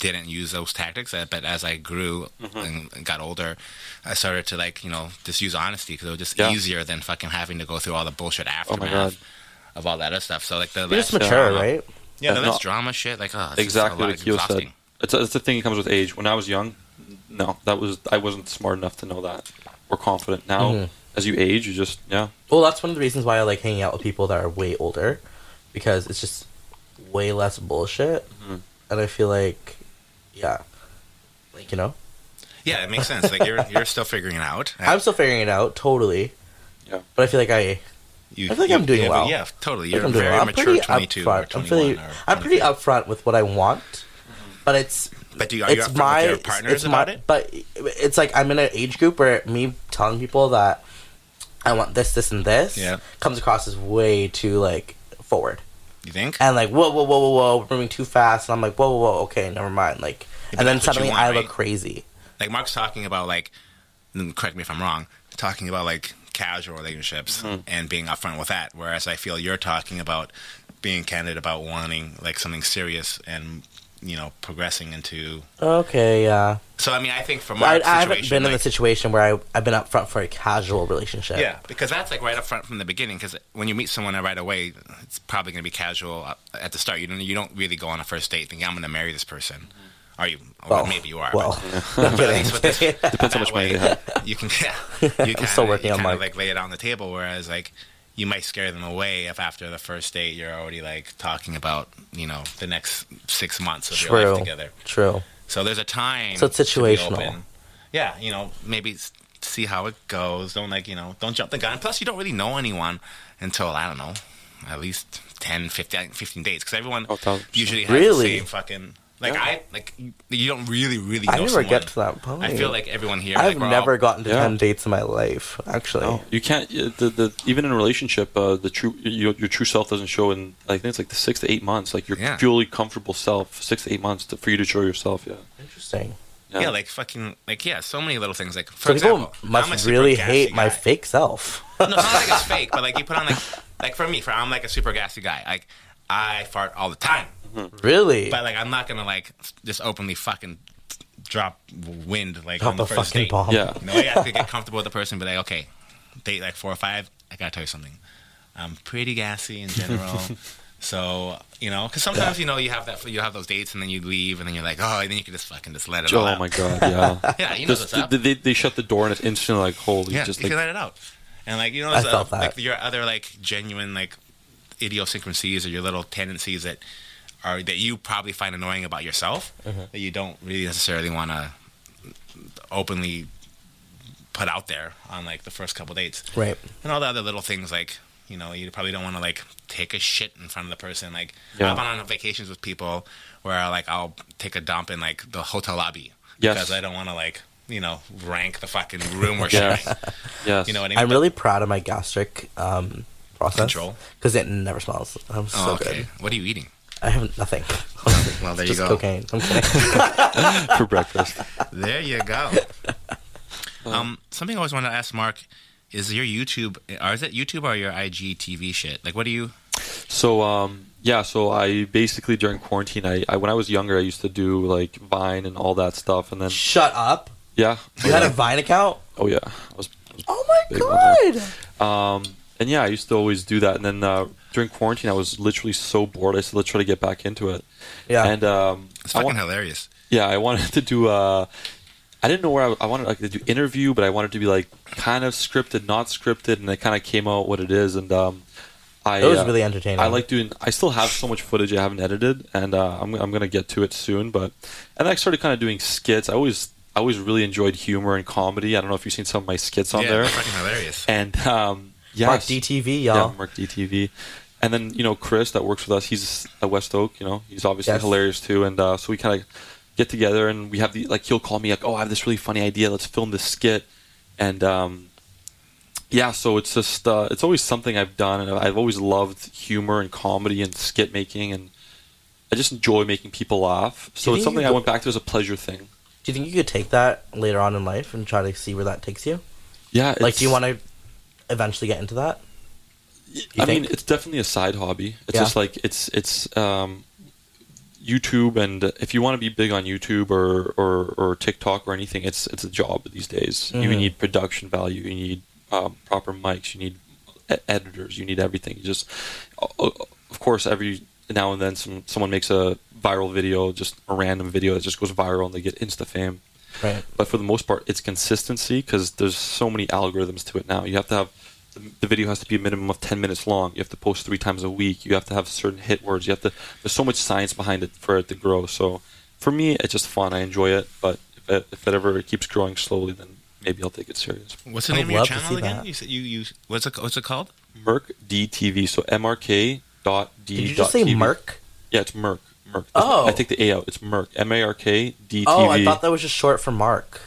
didn't use those tactics. Uh, But as I grew Mm-hmm. and and got older, I started to like you know just use honesty because it was just Yeah. easier than fucking having to go through all the bullshit Oh aftermath God. of all that other stuff. So like the You're less just mature, drama, right? Yeah, the Yeah, less drama shit. Like oh, exactly just a what Keo said. It's a, it's a thing that comes with age. When I was young, no, that was I wasn't smart enough to know that. We're confident now. Mhm. As you age, you just yeah. Well, that's one of the reasons why I like hanging out with people that are way older, because it's just way less bullshit, Mhm. and I feel like, yeah, like you know, Yeah, it makes sense. Like you're you're still figuring it out. I'm still figuring it out totally. Yeah. But I feel like I, You, I feel like you- I'm doing yeah, well. Yeah, totally. You're think I'm very well. I'm mature, 22 or upfront. 21 I'm I'm pretty upfront with what I want, but it's But do you, are you it's upfront my with your partners it's about my, it? But it's like I'm in an age group where me telling people that I want this, this, and this Yeah. comes across as way too like forward You think? and like whoa, whoa, whoa, whoa, whoa, we're moving too fast, and I'm like whoa, whoa, whoa, okay, never mind. Like, Yeah, and then that's what you suddenly want, I right? look crazy. like Mark's talking about like, correct me if I'm wrong, talking about like casual relationships Mm-hmm. and being upfront with that. Whereas I feel you're talking about being candid about wanting like something serious and you know progressing into. Okay, yeah. So I mean, I think for I, I haven't situation, been in like- the situation where I I've been up front for a casual relationship. Yeah, because that's like right up front from the beginning. Because when you meet someone right away, it's probably going to be casual uh, at the start. You don't you don't really go on a first date thinking I'm going to marry this person. Are you? Well, Well, maybe you are. Well, but, I'm but at least with this. Depends how that much money way, they have. You can yeah, you I'm still working on kinda, like lay it on the table. Whereas like you might scare them away if after the first date you're already like talking about you know the next six months of your life together. True. So there's a time. So it's situational. Yeah, you know, maybe see how it goes. Don't like, you know, don't jump the gun. Plus, you don't really know anyone until I don't know, at least 10, 15, 15 dates because everyone Oh, usually has Really? the same fucking. Like Yeah. I like you- you don't really really know I never someone. get to that point. I feel like everyone here. I've like, never all- gotten to Yeah. ten dates in my life. Actually, No, you can't. The, the even in a relationship, uh, the true your, your true self doesn't show in. I think it's like the six to eight months. Like your Yeah. fully comfortable self, six to eight months to, for you to show yourself. Yeah, interesting. Yeah. like fucking, like yeah, so many little things. Like for So example, people must I'm a really gassy hate my fake self. no, it's not like it's fake, but like you put on like, like for me, for I'm like a super gassy guy. Like I fart all the time, really? but like I'm not gonna like just openly fucking drop wind like Drop on the a first fucking date. bomb. Yeah. No, you have to get comfortable with the person. Be like, okay, date like four or five. I gotta tell you something. I'm pretty gassy in general. So you know, because sometimes you know you have that you have those dates and then you leave and then you're like, oh, and then you can just fucking just let it all Oh out. my god, yeah. Yeah, you know Just- what's up. they, they, they shut the door and it's instantly like holy, Yeah, just you like can let it out. And like you know, I there's, uh, felt that. like your other like genuine like idiosyncrasies or your little tendencies that are that you probably find annoying about yourself Mm-hmm. that you don't really necessarily want to openly put out there on like the first couple dates. right. And all the other little things like you know you probably don't want to like take a shit in front of the person. Like Yeah. I've been on vacations with people where like I'll take a dump in like the hotel lobby Yes. because I don't want to like you know rank the fucking room we're sharing. yes. You know what I mean? I'm really proud of my gastric um, process Control? because it never smells. I'm so Oh, okay. good. What are you eating? I have nothing. Well, there Just you go. cocaine. I'm kidding. for breakfast. There you go. um, something I always wanted to ask Mark is your YouTube, or is it YouTube or your IGTV shit? Like, what do you? So um yeah, so I basically during quarantine I, I when I was younger I used to do like Vine and all that stuff and then Shut up. yeah. You had a Vine account? Oh yeah. I was, I was Oh my god. Um, and yeah, I used to always do that. And then uh, during quarantine, I was literally so bored. I said, let's try to get back into it. Yeah. And um, It's I fucking wa- hilarious. yeah, I wanted to do. Uh, I didn't know where I, I wanted like, to do interview, but I wanted to be like kind of scripted, not scripted, and it kind of came out what it is. And um, I it was uh, really entertaining. I like doing. I still have so much footage I haven't edited, and uh, I'm I'm gonna get to it soon. But and I started kind of doing skits. I always I always really enjoyed humor and comedy. I don't know if you've seen some of my skits on yeah, there. it's fucking hilarious. And um, yeah, Mark DTV, yeah, y'all. Mark DTV. And then you know Chris that works with us. He's at West Oak. You know he's obviously Yes. hilarious too. And uh, so we kind of get together and we have the like he'll call me like, oh, I have this really funny idea. Let's film this skit. And um, yeah, so it's just uh, it's always something I've done, and I've always loved humor and comedy and skit making, and I just enjoy making people laugh. So it's something I went back to as a pleasure thing. Do you think you could take that later on in life and try to see where that takes you? Yeah, Like, do you want to eventually get into that? You I mean, it's definitely a side hobby. It's Yeah. just like it's it's um, YouTube, and if you want to be big on YouTube or, or, or TikTok or anything, it's it's a job these days. You Mhm. need production value. You need um, proper mics. You need e- editors. You need everything. You just, of course, every now and then, some someone makes a viral video, just a random video that just goes viral, and they get insta fame. Right. But for the most part, it's consistency because there's so many algorithms to it now. You have to have the, the video has to be a minimum of 10 minutes long. You have to post three times a week. You have to have certain hit words. You have to. There's so much science behind it for it to grow. So for me, it's just fun. I enjoy it. But if it, if it ever keeps growing slowly, then maybe I'll take it serious. What's the I name would of your channel again? that. You said you you what's it what's it called? Merc DTV. So MRK dot D. Did you just say TV. Merc? Yeah, it's Merc. Merc. Oh. I take the A out. It's Merc. M A R K D T V. Oh, I thought that was just short for Mark.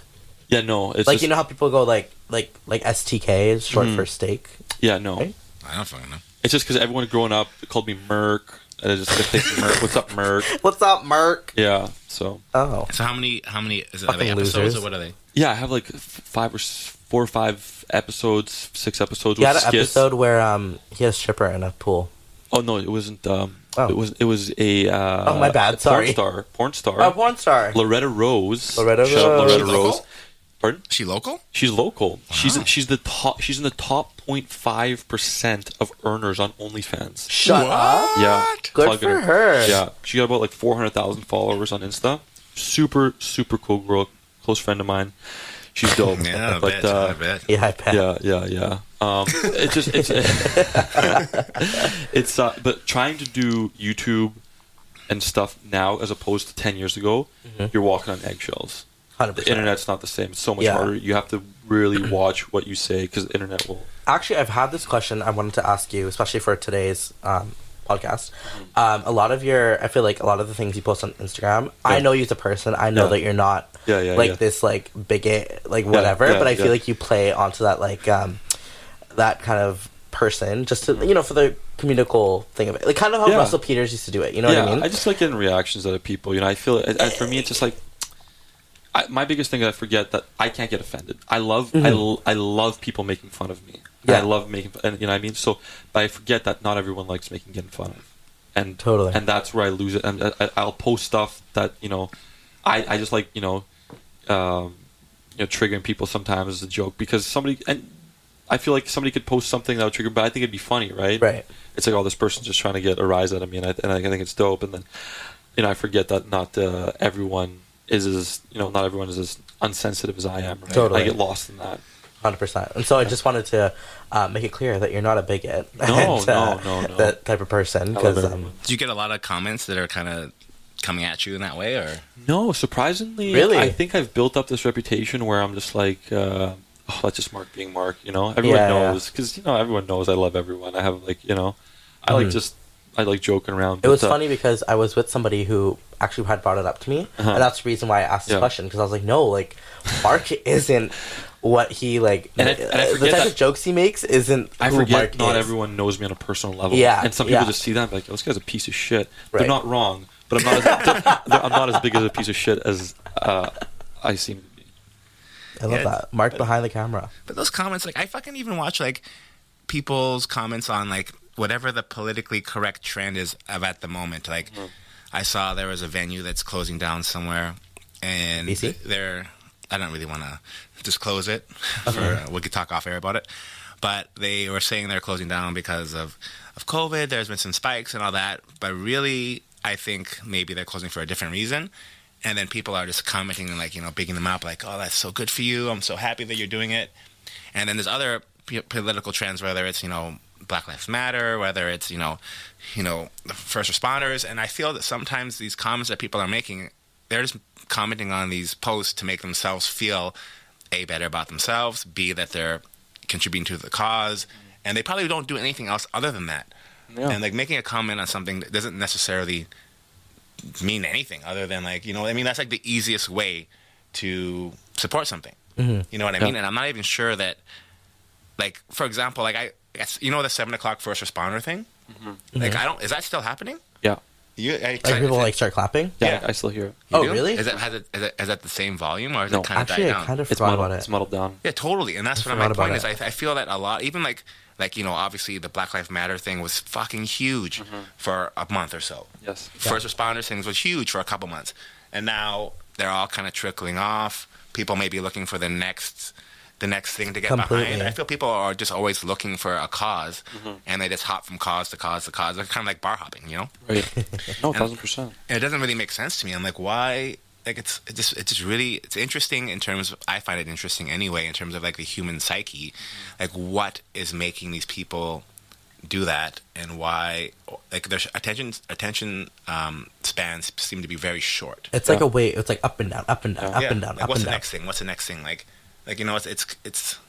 Yeah, no. It's like just, you know how people go like like like STK is short Mhm. for steak. Yeah, no. Right? I don't fucking know. It's just because everyone growing up called me Merc. And I just I think Merc. What's up, Merc? What's up, Merc? Yeah. So Oh, So how many how many is it, are they episodes losers. or what are they? yeah, I have like five or four or five episodes, six episodes he had with an skits. episode where um he had a stripper in a pool. Oh no, it wasn't. Um, Oh. It was. It was a. Uh, Oh, my bad, sorry. Porn star. Porn star. Oh, porn star. Loretta Rose. Loretta Shout out Rose. Loretta Rose. Pardon? Is she local? She's local. She's Wow. she's the top. She's in the top 05 percent of earners on OnlyFans. Shut up. Yeah, Good plugging for her. Yeah, she got about like 400,000 followers on Insta. Super super cool girl, close friend of mine. She's dope. Yeah, I but bet. uh, I bet. Yeah, I bet. yeah, yeah, yeah. Um, it's just it's it's uh, but trying to do YouTube and stuff now as opposed to ten years ago, Mm-hmm. you're walking on eggshells. Hundred The internet's not the same. It's so much Yeah. harder. You have to really watch what you say because the internet will. Actually, I've had this question I wanted to ask you, especially for today's um, podcast. Mm-hmm. Um, a lot of your, I feel like a lot of the things you post on Instagram, I know you as a person. I know Yeah. that you're not Yeah, yeah, like yeah. this like bigot, like whatever. yeah, but I feel like you play onto that like um, that kind of person, just to you know for the communical thing of it, like kind of how Yeah. Russell Peters used to do it. You know yeah, what I mean? I just like getting reactions out of people. You know, I feel I, I, for me, it's just like I, my biggest thing I forget that I can't get offended. I love I, l- I love people making fun of me. Mm-hmm. Yeah. I love making and you know what I mean. So, but I forget that not everyone likes making getting fun of, and Totally. and that's where I lose it. And I, I'll post stuff that you know, I I just like you know, um, you know, triggering people sometimes as a joke because somebody and I feel like somebody could post something that would trigger, but I think it'd be funny, right? Right. It's like, oh, this person's just trying to get a rise out of me, and I, and I think it's dope. And then, you know, I forget that not uh, everyone is as, you know, not everyone is as unsensitive as I am. Right? Totally. I get lost in that. Hundred percent. And so I just wanted to uh, make it clear that you're not a bigot. No, and, uh, no, no, no. That type of person. Because everyone. um, Do you get a lot of comments that are kind of coming at you in that way, or No, surprisingly, Really? I think I've built up this reputation where I'm just like, uh, oh, that's just Mark being Mark. You know, everyone Yeah, yeah. knows because you know everyone knows I love everyone. I have like, you know, I like Mhm. just I like joking around. it was but, uh, funny because I was with somebody who actually had brought it up to me, Uh-huh. and that's the reason why I asked this Yeah. question because I was like, no, like Mark isn't what he like. And I- and I the type that- of jokes he makes isn't. I who forget Mark not is. everyone knows me on a personal level. Yeah, and some people yeah. just see that and be like, oh, this guy's a piece of shit. Right. They're not wrong, but I'm not. As, I'm not as big as a piece of shit as uh, I seem to be. I love Yeah. that Mark behind the camera. But those comments, like I fucking even watch like people's comments on like whatever the politically correct trend is of at the moment. Like mm-hmm. I saw there was a venue that's closing down somewhere, and BC? they're I don't really want to disclose it. For, uh, we could talk off air about it, but they were saying they're closing down because of of COVID. There's been some spikes and all that, but really, I think maybe they're closing for a different reason. And then people are just commenting and like you know bigging them up, like, "Oh, that's so good for you. I'm so happy that you're doing it." And then there's other p- political trends, whether it's you know Black Lives Matter, whether it's you know, you know the first responders, and I feel that sometimes these comments that people are making, they're just commenting on these posts to make themselves feel a better about themselves, b that they're contributing to the cause, and they probably don't do anything else other than that. Yeah. And like making a comment on something that doesn't necessarily mean anything other than like you know I mean that's like the easiest way to support something. Mm-hmm. You know what I Yeah. mean? And I'm not even sure that, like, for example, like I, guess, you know, the seven o'clock first responder thing. Mm-hmm. Like, I don't. Is that still happening? Yeah, You, I, Like people like start clapping. yeah, Yeah. I, I still hear it. you Oh, do? really? Is that has it, is it is that the same volume or is No. it kind of Actually, died I down? kind of It's forgot muddled. about it. It's muddled down. Yeah, totally. And that's I what my point is. I, I feel that a lot, even like like you know, obviously the Black Lives Matter thing was fucking huge mm-hmm. for a month or so. Yes. First responders things was huge for a couple months, and now they're all kind of trickling off. People may be looking for the next the next thing to get Completely. behind. I feel people are just always looking for a because and they just hop from cause to cause to cause. They're kind of like bar hopping, you know. Right. No, thousand percent. And it doesn't really make sense to me. I'm like, why? Like, it's it just it's just really it's interesting in terms. Of, I find it interesting anyway in terms of like the human psyche, like what is making these people do that and why like their attention attention um, spans seem to be very short. It's like a way. It's like up and down, up and down, up Yeah, and down, like, up what's and the down. next thing? What's the next thing? Like, like you know, it's it's it's.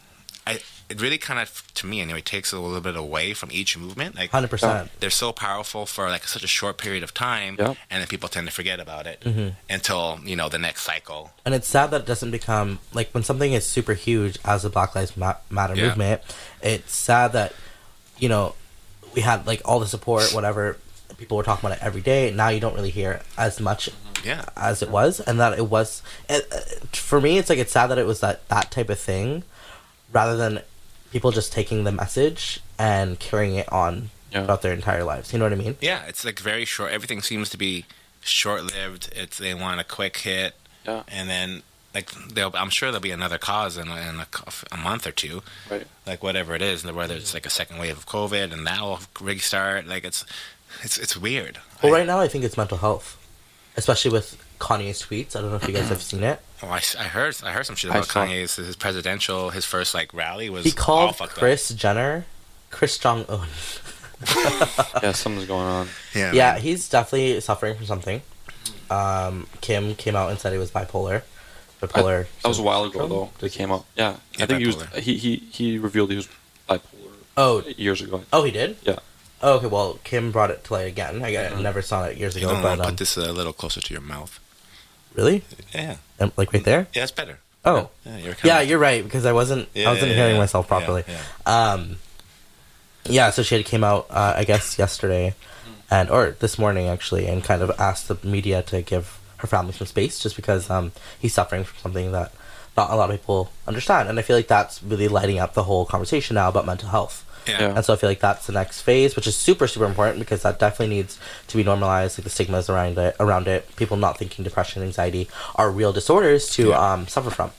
I it really kind of to me anyway takes a little bit away from each movement. Like Hundred percent. they're so powerful for like such a short period of time, Yeah. and then people tend to forget about it Mm-hmm. until you know the next cycle. And it's sad that it doesn't become like when something is super huge as the Black Lives Matter Yeah. movement. It's sad that you know we had like all the support, whatever. People were talking about it every day. Now you don't really hear as much Yeah, as it was, and that it was. It, uh, for me, it's like it's sad that it was that that type of thing, rather than people just taking the message and carrying it on Yeah. throughout their entire lives. You know what I mean? yeah. It's like very short. Everything seems to be short lived. It's they want a quick hit, Yeah. and then like they'll. I'm sure there'll be another cause in, a- in a, c- a month or two. Right. like whatever it is, whether it's like a second wave of COVID and that will restart. Like it's it's it's weird. Well, I, right now I think it's mental health, especially with Kanye's tweets. I don't know if you guys have seen it. oh, I, s- I heard I heard some shit about saw- Kanye's his presidential his first like rally was He called fucked Kris Jenner, Kris Jong Un. Yeah, something's going on. Yeah, Yeah, man. he's definitely suffering from something. Um, Kim came out and said he was bipolar. Bipolar. That was a while ago though. They came up. Yeah, Yeah, I think he was. He, he he revealed he was bipolar Oh, years ago. oh, he did. Yeah. Oh, okay. Well, Kim brought it to light again. I, I never saw it years You ago, don't but want to um, put this a little closer to your mouth. really, Yeah, Um, like right there. yeah, it's better. Oh, Yeah, you're yeah, you're right because I wasn't. Yeah, I wasn't yeah, hearing myself properly. yeah. Um, yeah, so she had came out, uh, I guess, yesterday, and or this morning actually, and kind of asked the media to give her family some space, just because um, he's suffering from something that not a lot of people understand, and I feel like that's really lighting up the whole conversation now about mental health. Yeah. And so I feel like that's the next phase, which is super, super important because that definitely needs to be normalized. Like the stigmas around it, around it, people not thinking depression, anxiety are real disorders to Yeah. um, suffer from.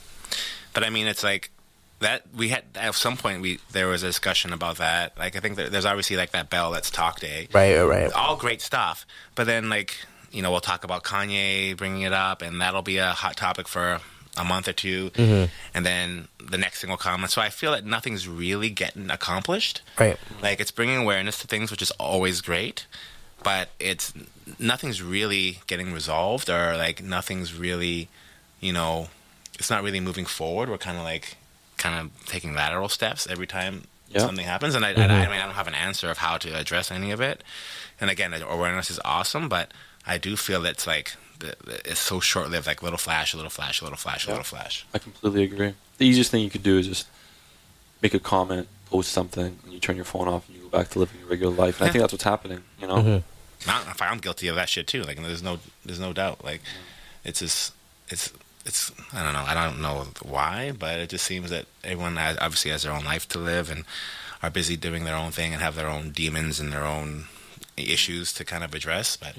But I mean, it's like that. We had at some point we there was a discussion about that. Like I think there, there's obviously like that Bell Let's Talk Day. Right, right, right. All great stuff. But then like you know we'll talk about Kanye bringing it up, and that'll be a hot topic for a month or 2 mm-hmm. and then the next thing will come. And so I feel that nothing's really getting accomplished. Right. Like it's bringing awareness to things, which is always great, but it's nothing's really getting resolved, or like nothing's really, you know, it's not really moving forward. We're kind of like kind of taking lateral steps every time Yeah. something happens, and I, and I, mm-hmm. I mean I don't have an answer of how to address any of it. And again, awareness is awesome, but I do feel that it's like it's so short lived, like little flash, a little flash, a little flash, a Yeah. little flash. I completely agree. The easiest thing you could do is just make a comment, post something, and you turn your phone off and you go back to living your regular life. And I think that's what's happening. You know, Mhm. Not, if I'm guilty of that shit too. Like there's no there's no doubt. Like it's just it's it's I don't know. I don't know why, but it just seems that everyone has, obviously has their own life to live and are busy doing their own thing and have their own demons and their own issues to kind of address. But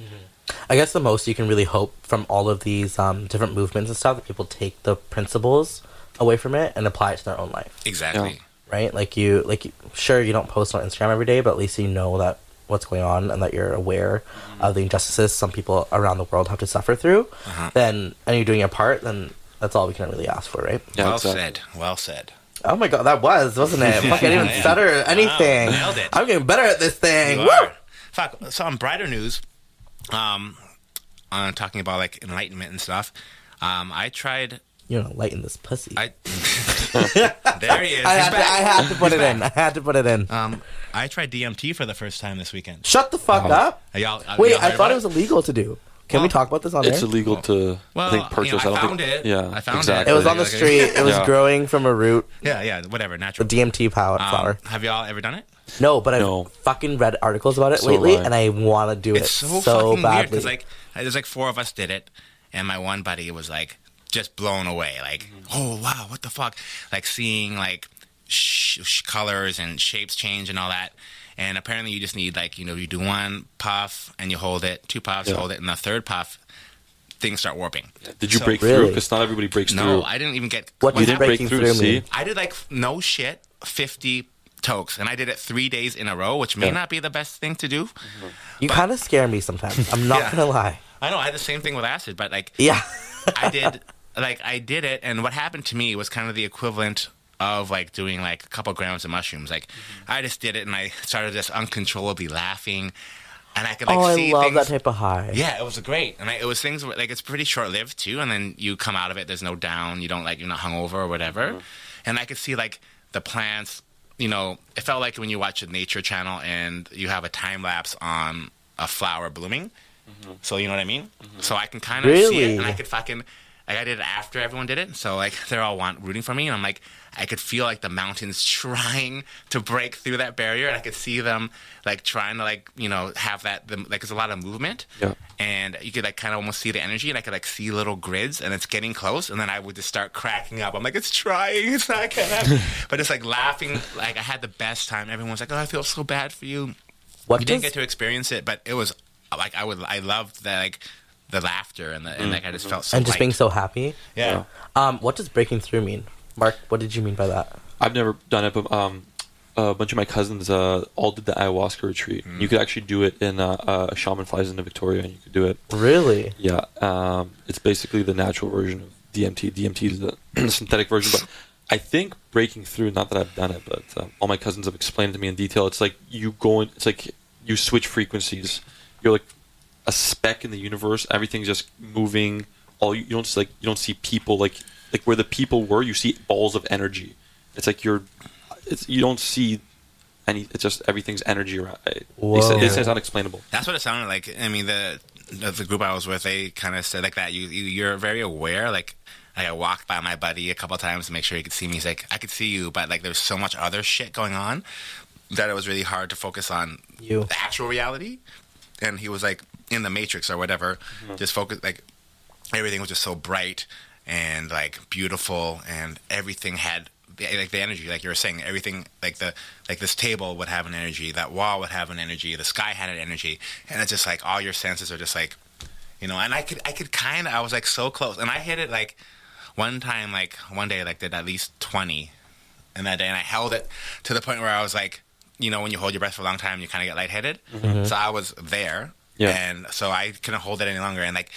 I guess the most you can really hope from all of these um, different movements and stuff that people take the principles away from it and apply it to their own life, exactly. right? Like you, like you, sure you don't post on Instagram every day, but at least you know that what's going on and that you're aware of the injustices some people around the world have to suffer through. Uh-huh. Then and you're doing your part, then that's all we can really ask for, right? Yeah, well exactly. said. Well said. Oh my god, that was wasn't it? Fuck, I didn't even stutter anything. Wow, nailed it. I'm getting better at this thing. You Woo! are. Fuck. So on brighter news, um, on talking about like enlightenment and stuff. Um, I tried. You know, lighten this pussy. I, I there he is. I He's had, to. I had to put He's it in. I had to put it in. Um, I tried DMT for the first time this weekend. Shut the fuck Wow. up. Y'all, Wait, y'all I thought it was illegal to do. Can we talk about this on the It's there? illegal to Well, I think you know, purchase. I don't found think. it. Yeah, I found exactly. It was on the street. It was Yeah. growing from a root. Yeah, yeah, whatever, natural. The DMT power Um, flower. Have y'all ever done it? No, but I've No. fucking read articles about it So lately, and I want to do it It's so, so, fucking weird badly. because like there's like four of us did it, and my one buddy was like just blown away. Like, mm-hmm. oh wow, what the fuck? Like seeing like sh- sh- colors and shapes change and all that. And apparently, you just need like you know you do one puff and you hold it, two puffs, Yeah. hold it, and the third puff, things start warping. Did you So- break through? Really? Because not everybody breaks No, through. No, I didn't even get. What you didn't break breaking through. through See. I did like no shit, fifty tokes, and I did it three days in a row, which may Yeah. not be the best thing to do. you kind of scare me sometimes. I'm not Yeah. gonna lie. I know I had the same thing with acid, but like Yeah. I did like I did it and what happened to me was kind of the equivalent of like doing like a couple grams of mushrooms. Like mm-hmm. I just did it and I started just uncontrollably laughing and I could like oh, I see love things that type of high. yeah, it was great, and I, it was things where, like it's pretty short lived too. And then you come out of it, there's no down, you don't like you're not hungover or whatever. Mm-hmm. And I could see like the plants. You know, it felt like when you watch a nature channel and you have a time lapse on a flower blooming. Mm-hmm. So you know what I mean. Mm-hmm. So I can kind of see it, and I could fucking. Like I did it after everyone did it, so like they're all want rooting for me, and I'm like, I could feel like the mountains trying to break through that barrier, and I could see them like trying to like you know have that the, like there's a lot of movement, Yeah. and you could like kind of almost see the energy, and I could like see little grids, and it's getting close, and then I would just start cracking up. I'm like, it's trying, it's not gonna, but it's like laughing, like I had the best time. Everyone's like, oh, I feel so bad for you. What We didn't get to experience it, but it was like I would, I loved that like the laughter and the and like I just felt so and just light. being so happy. yeah. Um, what does breaking through mean, Mark? What did you mean by that? I've never done it, but um, a bunch of my cousins uh, all did the ayahuasca retreat. Mm. You could actually do it in uh, uh, a shaman flies into Victoria, and you could do it. Really? Yeah, um, it's basically the natural version of DMT. DMT is the synthetic version, but I think breaking through. Not that I've done it, but uh, all my cousins have explained it to me in detail. It's like you go in. It's like you switch frequencies. You're like a speck in the universe. Everything's just moving. All you, you don't see, like you don't see people like like where the people were. You see balls of energy. It's like you're. It's you don't see any. It's just everything's energy around. Eh, it, Whoa. They say it's unexplainable. That's what it sounded like. I mean, the the, the group I was with, they kind of said like that. You, you you're very aware. Like I walked by my buddy a couple times to make sure he could see me. He's like, I could see you, but like there's so much other shit going on that it was really hard to focus on You. the actual reality. And he was like in the Matrix or whatever, mm-hmm. just focus like everything was just so bright and like beautiful, and everything had like the energy, like you were saying, everything like the like this table would have an energy, that wall would have an energy, the sky had an energy, and it's just like all your senses are just like, you know. And I could I could kind of I was like so close, and I hit it like one time, like one day, like did at least twenty in that day, and I held it to the point where I was like, you know, when you hold your breath for a long time, you kind of get lightheaded. Mm-hmm. So I was there, Yeah. and so I couldn't hold it any longer, and like,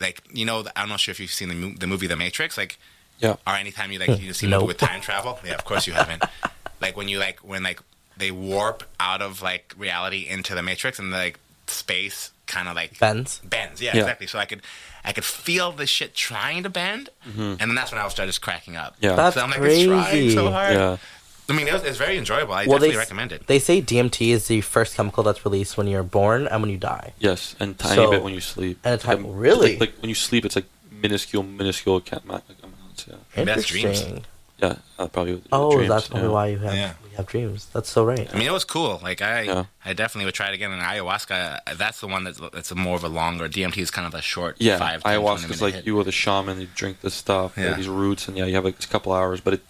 like you know, I'm not sure if you've seen the, mo- the movie The Matrix, like, Yeah. or anytime you like you see a movie Nope. with time travel. Yeah, of course you haven't. like when you like when like they warp out of like reality into the Matrix, and like space kind of like Bends. bends. Yeah, Yeah. exactly. So I could I could feel the shit trying to bend, mm-hmm. and then that's when I was just cracking up. Yeah. That's so I'm like, it's trying crazy. so hard. Yeah. I mean, it was, it's very enjoyable. I Well, definitely they recommend it. they say DMT is the first chemical that's released when you're born and when you die. Yes, and tiny So- bit when you sleep. and a tiny- Like, really? Like, like when you sleep, it's like minuscule, minuscule can't like amounts. Yeah. Maybe that's dreams. Interesting. Yeah. Uh, probably. Oh, dreams, that's probably yeah. why you have Yeah. you have dreams. That's so right. I mean, it was cool. Like I, Yeah. I definitely would try it again. And ayahuasca, uh, that's the one that's that's a more of a longer. DMT is kind of a short. Yeah, five, ayahuasca is like hit. you with a shaman. You drink this stuff, yeah. Yeah. these roots, and yeah, you have like a couple hours. But it,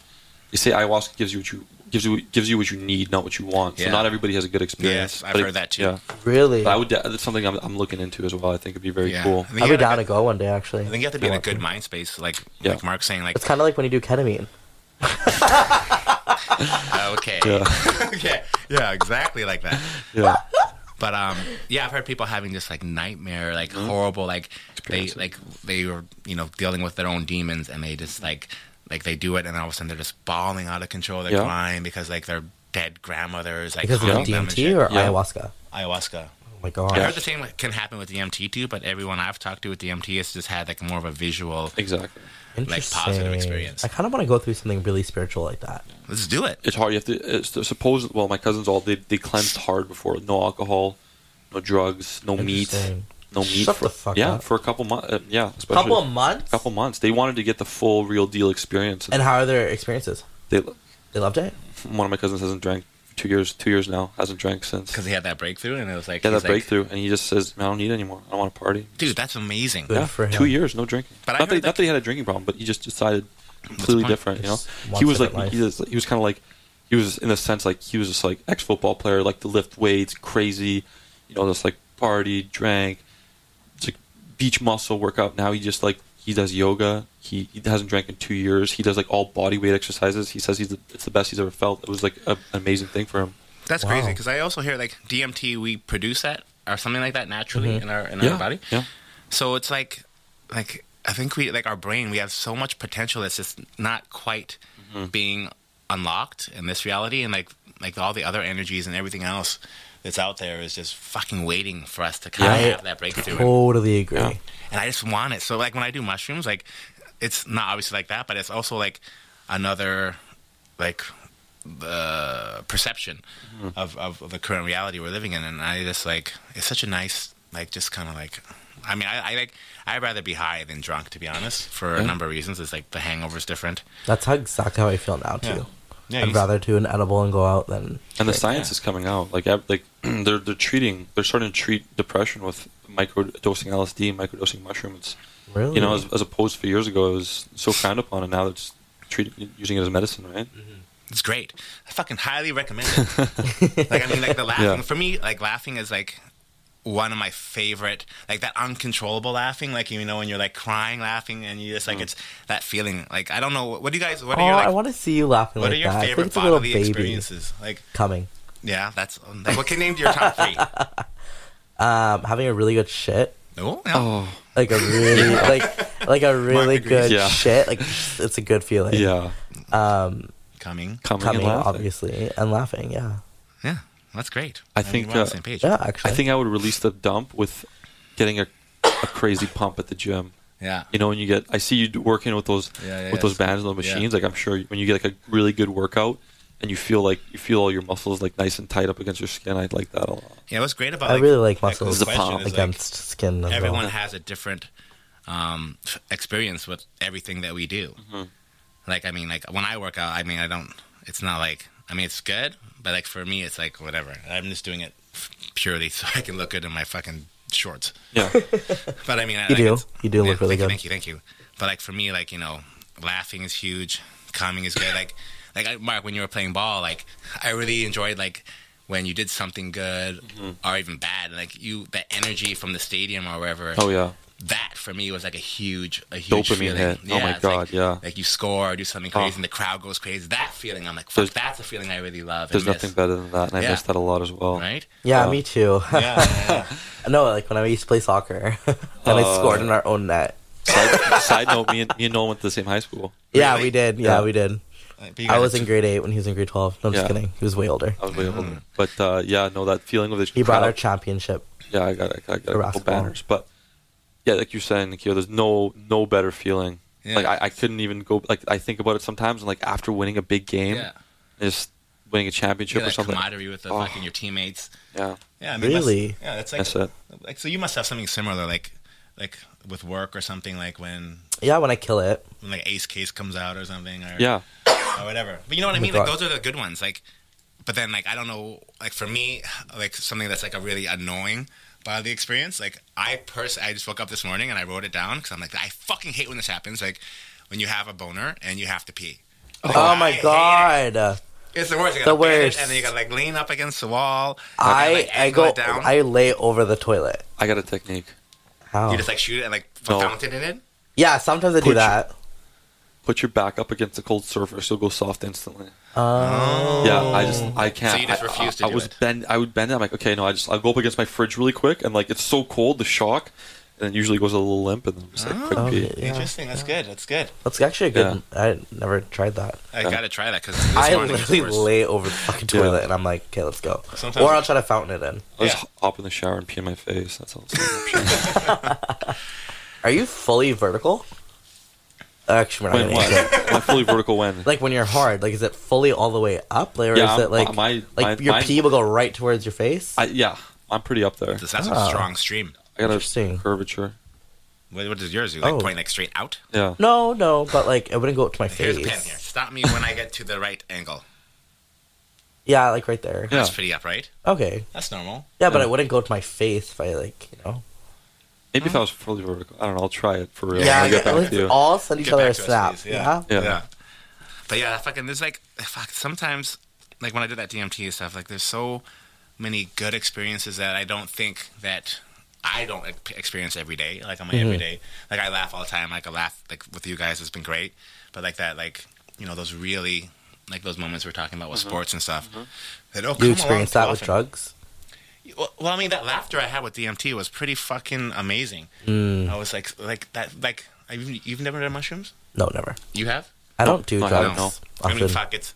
you say ayahuasca gives you what you gives you gives you what you need, not what you want. So Yeah. not everybody has a good experience. Yes, I've But it- heard that too. Yeah, Really, But I would. That's something I'm, I'm looking into as well. I think it'd be very Yeah. cool. I think I'd you be down gotta- to go one day. Actually, I think you have to be in a good mind space, like Yeah. like Mark's saying, like It's kind of like when you do ketamine. okay, Yeah. yeah, yeah, exactly like that. Yeah, But um, yeah, I've heard people having just like nightmare, like horrible, like they Experiences. like they were you know dealing with their own demons, and they just like like they do it, and all of a sudden they're just bawling out of control. They're Yeah. crying because like their dead grandmothers like Because of haunting them DMT or Yeah. ayahuasca. ayahuasca. Oh my god. I heard the same can happen with DMT too, but everyone I've talked to with DMT has just had like more of a visual. exactly. like, positive experience. I kind of want to go through something really spiritual like that. Let's do it. It's hard. You have to. It's to suppose. Well, my cousins all they they cleansed hard before. No alcohol, no drugs, no meat, Interesting. No meat. Shut for, the fuck yeah, up. for a couple months. Uh, yeah, especially Couple of months. couple months. They wanted to get the full real deal experience. And how are their experiences? they, They loved it. one of my cousins hasn't drank for two years. Two years now hasn't drank since. Because he had that breakthrough, and it was like, He had he's that like, breakthrough, and he just says, "Man, "I don't need it anymore. I don't want to party." dude, that's amazing. Good yeah, for him. two years, no drinking. But I not, that, heard not that- that he had a drinking problem, but he just decided completely point? different. You know, Just wants he was like different he was, he was kind of like he was in a sense like he was just like ex football player, like to lift weights, crazy, you know, just like party, drank, it's like beach muscle workout. Now he just like he does yoga. He, he hasn't drank in two years. He does like all body weight exercises. He says he's the, it's the best he's ever felt. It was like a, an amazing thing for him. That's Wow. crazy because I also hear like DMT, we produce that or something like that naturally Mhm. in our in yeah, our body. yeah, So it's like, like I think we like our brain. We have so much potential that's just not quite Mm-hmm. being unlocked in this reality, and like like all the other energies and everything else that's out there is just fucking waiting for us to kind Yeah. of have that breakthrough. Totally agree. Yeah. and I just want it. So like when I do mushrooms, like it's not obviously like that, but it's also like another like the perception of, of of the current reality we're living in, and I just like it's such a nice like just kind of like. I mean, I, I like. I'd rather be high than drunk, to be honest, for a number of reasons. It's like the hangover's different. That's how exactly how I feel now too. Yeah, I'd rather do an edible and go out than. and the drink. science is coming out. Like like they're they're treating they're starting to treat depression with microdosing LSD, microdosing mushrooms. Really, You know, as, as opposed to years ago, it was so frowned upon, and now it's treating using it as medicine, right? Mm-hmm. It's great. I fucking highly recommend it. like I mean, like the laughing Yeah. for me, like laughing is like one of my favorite. Like that uncontrollable laughing, like you know when you're like crying, laughing, and you just like it's that feeling. Like I don't know, what do you guys? What oh, are your I want to see you laughing What like are your that. I think favorite it's a little bodily baby experiences? Like coming. yeah, that's like what can name your top three? Um, having a really good shit, No, no. Oh, like a really like like a really good Yeah. shit. Like it's a good feeling. yeah, Um, coming. coming, coming and obviously and laughing. Yeah. Yeah, that's great. I mean, think, we're on uh, the same page. Yeah. Actually. I think I would release the dump with getting a, a crazy pump at the gym. Yeah, You know, when you get, I see you working with those Yeah, yeah, with those bands and those Yeah. machines. Like I'm sure when you get like a really good workout and you feel like you feel all your muscles like nice and tight up against your skin, I'd like that a lot. yeah. What's great about I like, really like muscles cool pump is, like, against skin. As everyone well. has a different um, experience with everything that we do. Mhm. Like, I mean, like when I work out, I mean, I don't. It's not like I mean, it's good, but like for me, it's like whatever. I'm just doing it purely so I can look good in my fucking shorts. Yeah. But I mean, You like, do. You do look really thank You, good. thank you, thank you. But like for me, like you know, laughing is huge. Calming is good. Like, like I- Mark, when you were playing ball, like I really enjoyed like when you did something good Mm-hmm. or even bad. Like you, the energy from the stadium or wherever. Oh yeah. That for me was like a huge, a huge Dopamine feeling. hit. Oh my God, like, yeah. Like you score or do something crazy, Oh. and the crowd goes crazy. That feeling, I'm like, fuck, There's- that's a feeling I really love. There's nothing better than that, and I miss that a lot as well. right? Yeah, Uh, me too. Yeah, yeah, yeah. no, like when I used to play soccer, and I Uh, scored in our own net. Side, side note: Me and me and Nolan went to the same high school. Yeah, Really? we did. Yeah, Yeah. we did. I was in grade eight when he was in grade twelve. No, I'm just kidding. He was way older. I was way older, but uh, yeah, no, that feeling of the He brought our championship. Yeah, I got, I got, I got a couple basketball. banners, but yeah, like you're saying, Nikhil, there's no no better feeling. Yeah. Like I, I couldn't even go. Like I think about it sometimes, and like after winning a big game, Yeah. just winning a championship get or something. camaraderie with the Oh. fucking your teammates. Yeah, Yeah, I mean, Really? that's- yeah, that's like that's it. like so you must have something similar, like like with work or something, like when Yeah, when I kill it. when like Ace Case comes out or something, or Yeah, or whatever. But you know what I Oh my mean? Like God. those are the good ones. Like, but then like I don't know. Like for me, like something that's like a really annoying part of the experience. Like I pers- I just woke up this morning and I wrote it down because I'm like I fucking hate when this happens. Like when you have a boner and you have to pee. Oh like, Oh my hate it. god! It's the worst. You The gotta bend it, worst. and then you gotta like lean up against the wall. I like, I go it down. I lay over the toilet. I got a technique. How? You just like shoot it and like No. fountain it in. yeah, sometimes I do Put that. Put your back up against a cold surface; you'll go soft instantly. Oh. Yeah, I just I can't. So you just I- refuse to I, I do was it? bend. I would bend. it. I'm like, okay, no. I just I'll go up against my fridge really quick, and like it's so cold, the shock, and it usually goes a little limp, and then just like quick Oh, pee. okay. Yeah. Interesting. That's good. That's good. That's actually a good. I never tried that. I Yeah. gotta try that because I morning is the literally lay over the fucking Yeah. toilet, and I'm like, okay, let's go. Sometimes- or I'll try to fountain it in. I'll just Yeah. hop in the shower and pee in my face. That's all. It's Are you fully vertical? Actually, we're not when gonna what? answer. Am I fully vertical when? Like when you're hard, like is it fully all the way up, like, or Yeah, is it like my- like my- your mine- pee will go right towards your face? I, yeah, I'm pretty up there. That's that's Ah. a strong stream. I got Interesting. a curvature. What, what does yours do? Like Oh. pointing like straight out? Yeah. no, no, but like it wouldn't go up to my Here's a face. pen here. Stop me when I get to the right angle. Yeah, like right there. Yeah. That's pretty upright. Okay. That's normal. Yeah, but Yeah. it wouldn't go to my face if I like you know. Maybe if I was fully vertical, I don't know. I'll try it for real. Yeah, I'll get back let's to you. all send each Get other a back to us, snap. please. Yeah. Yeah. yeah. But yeah, fucking there's like fuck sometimes like when I did that DMT and stuff, like there's so many good experiences that I don't think that I don't ex- experience every day. Like on my everyday, mm-hmm. like I laugh all the time. Like I laugh like with you guys, it's been great. But like that, like you know, those really like those moments we're talking about with mm-hmm. sports and stuff. Mm-hmm. They don't oh, come You along experienced too that with often. drugs? Well, well, I mean, that laughter I had with DMT was pretty fucking amazing. Mm, I was like, like that, like you, you've never done mushrooms? no, never. You have? I don't do No, I drugs. don't I mean, often. fuck, it's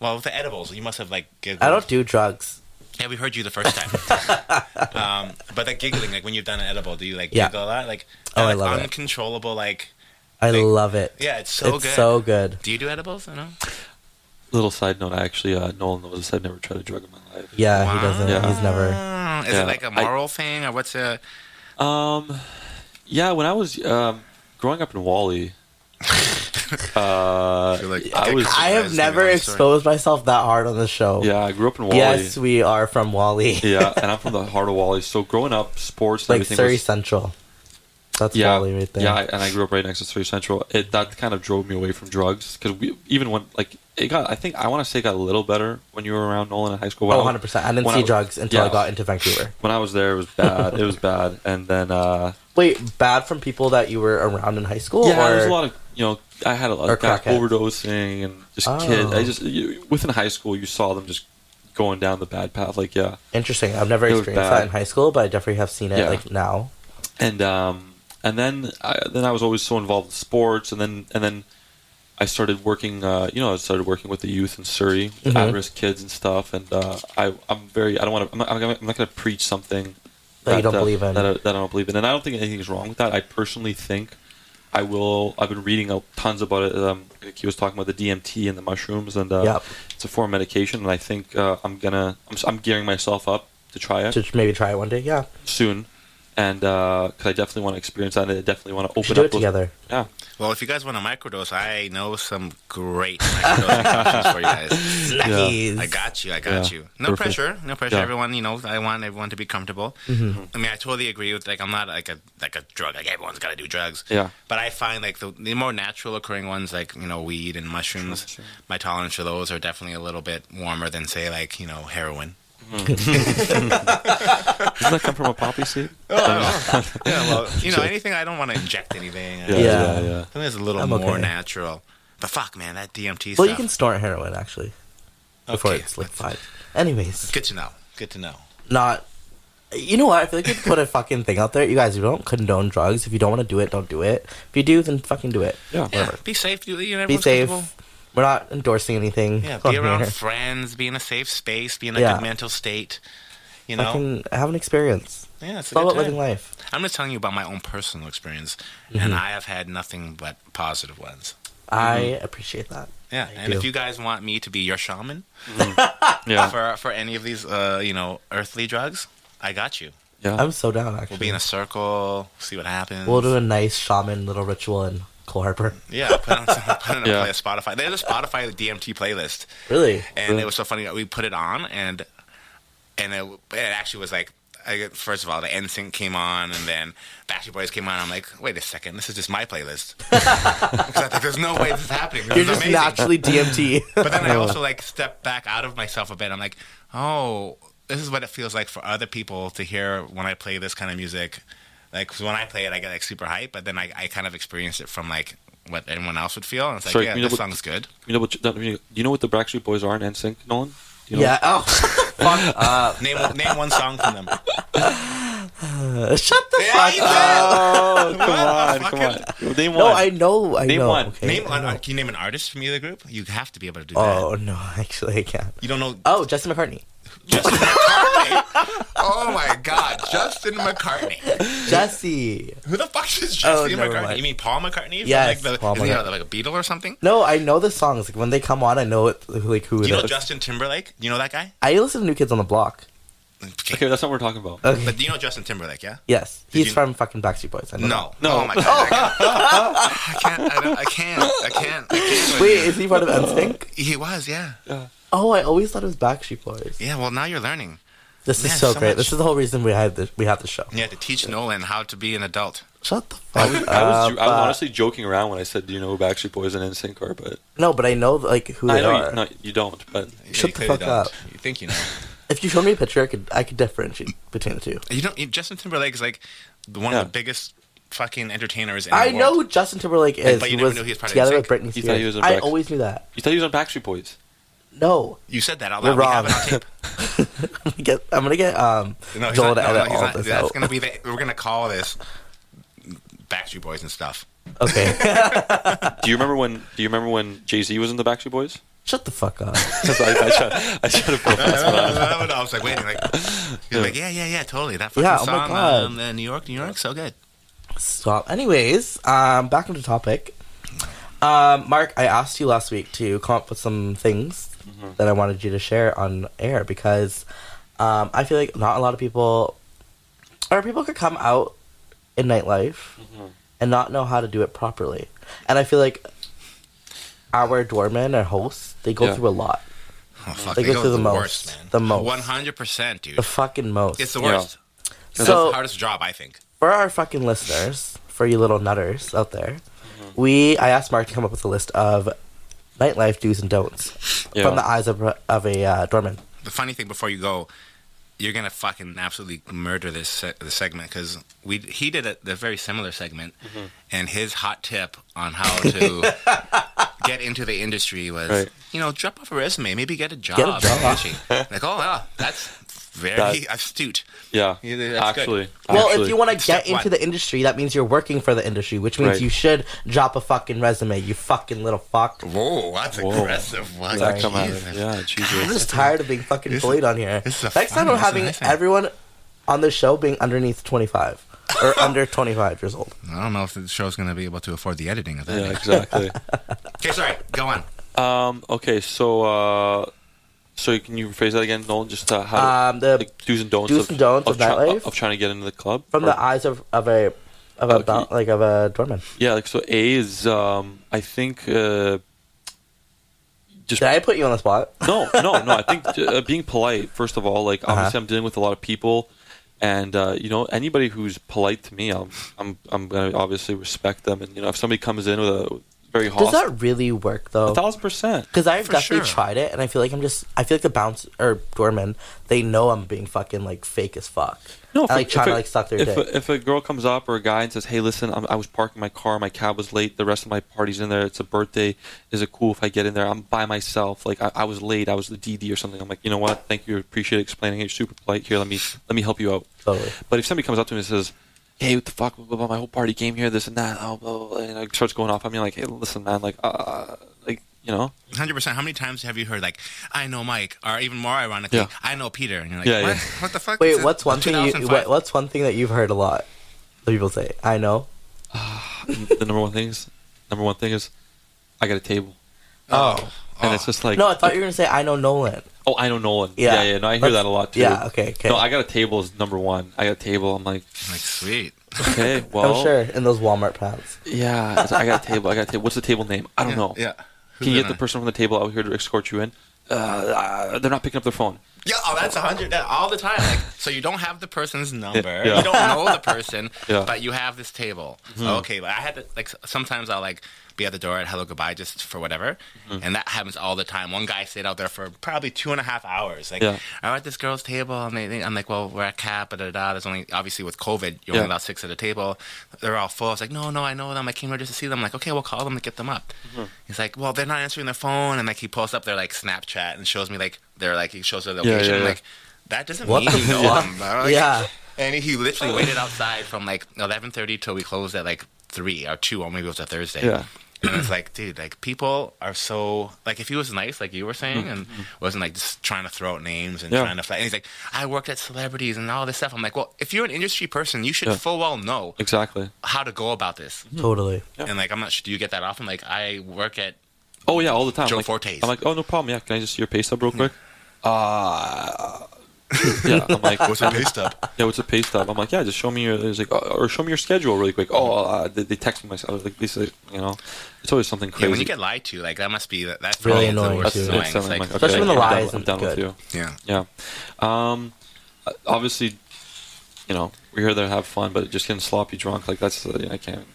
well with the edibles. You must have like giggled. I don't do drugs. Yeah, we heard you the first time. um, but that giggling, like when you've done an edible, do you like Yeah. giggle a lot? Like, Oh, that, I like, love it. uncontrollable. Like, I Like- love it. yeah, it's so it's good. so good. do you do edibles? I know. Little side note, I actually, uh, Nolan knows this. I've never tried a drug in my life. Yeah, he doesn't. Yeah. He's never. Is Yeah, it like a moral thing or what's a? Um, yeah, when I was um, growing up in Whalley, uh, like- I was. I have never me one story. exposed myself that hard on the show. Yeah, I grew up in Whalley. Yes, we are from Whalley. yeah, and I'm from the heart of Whalley. So growing up, sports and like everything Surrey was Central. That's yeah, right there. yeah, and I grew up right next to Surrey Central. It that kind of drove me away from drugs because we even when like it got. I think I want to say it got a little better when you were around Nolan in high school. When oh, 100 percent. I didn't see I- drugs until I got into Vancouver. When I was there, it was bad. it was bad, and then uh, Wait, bad from people that you were around in high school? yeah, or... was a lot of you know. I had a lot of guys overdosing and just Oh. kids. I just you, within high school, you saw them just going down the bad path. Like yeah, Interesting. I've never It experienced that in high school, but I definitely have seen it Yeah. like now. and um, and then I, then I was always so involved in sports, and then and then I started working. Uh, you know, I started working with the youth in Surrey, Mhm. at-risk kids and stuff. And uh, I I'm very I don't want to I'm not, I'm not, going to preach something That you don't uh, believe in. that I, that I don't believe in, and I don't think anything is wrong with that. I personally think I will. I've been reading tons about it. Um, like he was talking about the DMT and the mushrooms, and uh, Yep. it's a form of medication. And I think uh, I'm gonna I'm, I'm gearing myself up to try it To maybe try it one day. Yeah. soon. And because I definitely want to experience that, and I definitely want to open should do up it those- together. Yeah, Well, if you guys want a microdose, I know some great microdosing options for you guys. Snackies. I got you. I got Yeah, you. No perfect. pressure. No pressure. Yeah. Everyone, you know, I want everyone to be comfortable. Mm-hmm. I mean, I totally agree with like I'm not like a like a drug. Like everyone's got to do drugs. Yeah. But I find like the, the more natural occurring ones, like you know, weed and mushrooms. Sure, sure. My tolerance for those are definitely a little bit warmer than say like you know heroin. Hmm. doesn't that come from a poppy seed? Oh, yeah, well, you know, anything I don't want to inject anything. Yeah, yeah, Yeah. yeah. Something that's a little I'm more okay. natural. But fuck, man, that DMT Well, stuff. you can start heroin actually before Okay, it's like five. Anyways, Good to know. Good to know. not. You know what? I feel like we put a fucking thing out there. You guys, you don't condone drugs. If you don't want to do it, don't do it. If you do, then fucking do it. Yeah. Yeah, be safe. You, you know, Be safe. Comfortable. We're not endorsing anything. Yeah, be around here. friends, be in a safe space, be in a Yeah. good mental state. You know, Fucking have an experience. yeah, it's It's a all good about living life. I'm just telling you about my own personal experience, Mm-hmm. and I have had nothing but positive ones. I appreciate that. Yeah, Thank and you. if you guys want me to be your shaman Yeah, for for any of these, uh, you know, earthly drugs, I got you. yeah. I'm so down. Actually, We'll be in a circle, see what happens. We'll do a nice shaman little ritual in Coal Harbour. Yeah, put on, some, put on a Yeah. play a Spotify. There's a Spotify DMT playlist, Really? and it was so funny that we put it on, and and it, it actually was like. I, first of all, the NSYNC came on, and then Backstreet Boys came on. I'm like, wait a second, this is just my playlist. 'Cause I think there's no way this is happening. This You're is just amazing. naturally DMT. But then I also like step back out of myself a bit. I'm like, oh, this is what it feels like for other people to hear when I play this kind of music. Like 'cause when I play it, I get like super hype, but then I, I kind of experience it from like what anyone else would feel, and it's like, Sorry, yeah, you know this what- song's good. You know what? that- You you know what the Backstreet Boys are in NSYNC, Nolan? Do you know? yeah. Oh, fuck up. Name name one song from them. Uh, shut the Yeah, fuck up. Oh, come on, come on. Name one. No, one. I know. I Name know. one. Okay, Name I know. an, can you name an artist from either group? You have to be able to do that. Oh no, actually I can't. You don't know Oh, Justin McCartney. Justin McCartney. oh my God, Justin McCartney. Jesse. Who the fuck is Oh, Justin McCartney? mind. You mean Paul McCartney? From, Yes, like the, Paul is he McCartney. like a Beatle or something? No, I know the songs. Like when they come on, I know it. Like who Do you know is. Justin Timberlake? Do you know that guy? I listen to New Kids on the Block. Okay. Okay, that's not what we're talking about. Okay. But do you know Justin Timberlake? Yeah. yes, Did he's you- from fucking Backstreet Boys. I know No. No. Oh my oh. god. I can't. I, don't, I can't. I can't. I can't. that. Wait, is he part of NSYNC? He was. Yeah. Oh, I always thought it was Backstreet Boys. Yeah. Well, now you're learning. This is so, so great. much- This is the whole reason we had this. We have the show. You have to teach Nolan how to be an adult. Shut the I fuck was, up. I, was, ju- I was honestly joking around when I said, "Do you know who Backstreet Boys and NSYNC are?" But no, but I know like who I they know are. you, no, you don't. But Yeah, Shut the fuck don't. up. You think you know? If you showed me a picture, I could I could differentiate between the two. You don't. you- Justin Timberlake is like one Yeah. of the biggest fucking entertainers in I the know who Justin Timberlake is. but you he never was knew he was part of together with NSYNC? Britney You Spears. thought he was in I always knew that. you thought he was on Backstreet Boys. No, You said that out You're loud. We have it on tape. I'm gonna get I'm gonna get um No, he's Joel not, to edit no, all not. this That's out. gonna be the. We're gonna call this Backstreet Boys and stuff. Okay, Do you remember when? Do you remember when Jay Z was in the Backstreet Boys? shut the fuck up. I, I, tried, I tried to put that's what I- I was like waiting, like, he was like, yeah, yeah, yeah, totally. That fucking Yeah, oh my song, God. um, uh, New York, New York, so good. Stop. Anyways, um, back into topic. Um, Mark, I asked you last week to come up with some things Mm-hmm. that I wanted you to share on air because um, I feel like not a lot of people, or people could come out in nightlife Mm-hmm. and not know how to do it properly. And I feel like our doormen or hosts, they go Yeah. through a lot. Oh, fuck, They they go go through the, the most. worst, man. The most. One hundred percent, dude. The fucking most. It's the Yeah. worst. That's So- the hardest job, I think. for our fucking listeners, for you little nutters out there, Mm-hmm. we I asked Mark to come up with a list of nightlife do's and don'ts Yeah. from the eyes of of a uh, doorman. The funny thing before you go, you're gonna fucking absolutely murder this se- the segment because we he did a, a very similar segment, Mm-hmm. and his hot tip on how to get into the industry was, Right. you know, drop off a resume, maybe get a job. Get a job. Like, oh, yeah, that's very That- astute. Yeah, Yeah, that's good. actually, Well, actually. if you want to get into one. the industry, that means you're working for the industry, which means Right. you should drop a fucking resume. You fucking little fuck. Whoa, that's Whoa. aggressive. What? that come out of yeah, I'm just tired of being fucking This is- bullied on here. this is a Next time I'm this is a having everyone on the show being underneath 25 or under 25 years old. I don't know if the show's gonna be able to afford the editing of that. Yeah, exactly. Okay, sorry. Go on. Um, okay, so uh, So can you rephrase that again, Nolan? Just uh, how Um, the like do's and don'ts do's of, and don'ts of nightlife? of trying to get into the club from Or- the eyes of, of a of a like of a doorman. yeah like so a is um i think uh just Did I put you on the spot? no no no i think uh, being polite first of all like Uh-huh. obviously i'm dealing with a lot of people and uh, you know anybody who's polite to me i'm i'm, I'm gonna obviously respect them and you know if somebody comes in with a very Does that really work though? a thousand percent Because I've For definitely sure. tried it, and I feel like I'm just. I feel like the bounce or doorman, they know I'm being fucking like fake as fuck. No, I, like trying to like suck their if dick. A, if a girl comes up or a guy and says, "Hey, listen, I'm, I was parking my car, my cab was late. The rest of my party's in there. It's a birthday. Is it cool if I get in there? I'm by myself. Like I, I was late. I was the DD or something. I'm like, you know what? Thank you. Appreciate explaining. it. You're super polite. Here, let me let me help you out. totally. But if somebody comes up to me and says, "Hey, what the fuck? Blah, blah, blah, my whole party came here. This and that." Oh, blah, blah, blah, and it starts going off. I mean, like, hey, listen, man. Like, uh, like you know, Hundred percent. How many times have you heard like, "I know Mike," or even more ironically, Yeah. "I know Peter," and you're like, Yeah, "What? yeah. What the fuck?" Wait, It's what's one thing you? 2005. What, what's one thing that you've heard a lot? That people say, "I know." the number one thing is number one thing is I got a table, Oh. and it's just like, no, I thought you were gonna say, "I know Nolan." oh, I know Nolan. Yeah. Yeah, yeah. No, I hear That's- that a lot too. Yeah. Okay. Okay. No, I got a table is number one. I got a table. I'm like, Like sweet. okay, well, I'm sure in those Walmart pants. yeah, it's- I got a table. I got a table. What's the table name? I don't know. Yeah. Can you get the person from the table out here to escort you in? Uh, uh, they're not picking up their phone. Yeah, oh, that's a hundred that- all the time. Like, so you don't have the person's number, Yeah. you don't know the person, Yeah. but you have this table. Okay, but I had to like sometimes I'll like be at the door at hello goodbye just for whatever, mm-hmm. and that happens all the time. One guy stayed out there for probably two and a half hours. Like, Yeah. I'm at this girl's table, and they, they- I'm like, well, we're at cap, da da da. There's only obviously with COVID, you're Yeah. only allowed six at a table. They're all full. I was like, no, no, I know them. I came here just to see them. I'm like, okay, we'll call them to get them up. Mm-hmm. He's like, well, they're not answering their phone, and like he posts up their like Snapchat and shows me like they're like he shows their location. yeah, I'm yeah. like, that doesn't What mean you know them. Like, Yeah. And he literally waited outside from like 11:30 till we closed at like three or two, or maybe it was a Thursday. Yeah. And it's like, dude, like people are so like if he was nice, like you were saying, and mm-hmm. Mm-hmm. wasn't like just trying to throw out names and Yeah. trying to fight. And he's like, I worked at celebrities and all this stuff. I'm like, well, if you're an industry person, you should Yeah. full well know Exactly. how to go about this. Mm-hmm. Totally. Yeah. And like, I'm not sure. Do you get that often? Like, I work at Oh yeah, all the time. Joe like, Fortes. I'm like, oh no problem. Yeah, can I just see your pay stub real quick? Uh, yeah. I'm like, what's a pay stub? yeah, what's a pay stub? I'm like, yeah, just show me your. It's like, uh, or show me your schedule really quick. Oh, uh, they, they text me myself. Like, basically, you know, it's always something crazy. Yeah, when you get lied to, like that must be that's Really probably annoying, The worst too. That's- annoying. it's It's like, like, Especially when the I'm lie done- I'm done with you. yeah. Yeah. Um, obviously, you know, we're here to have fun, but just getting sloppy drunk, like that's uh, I can't.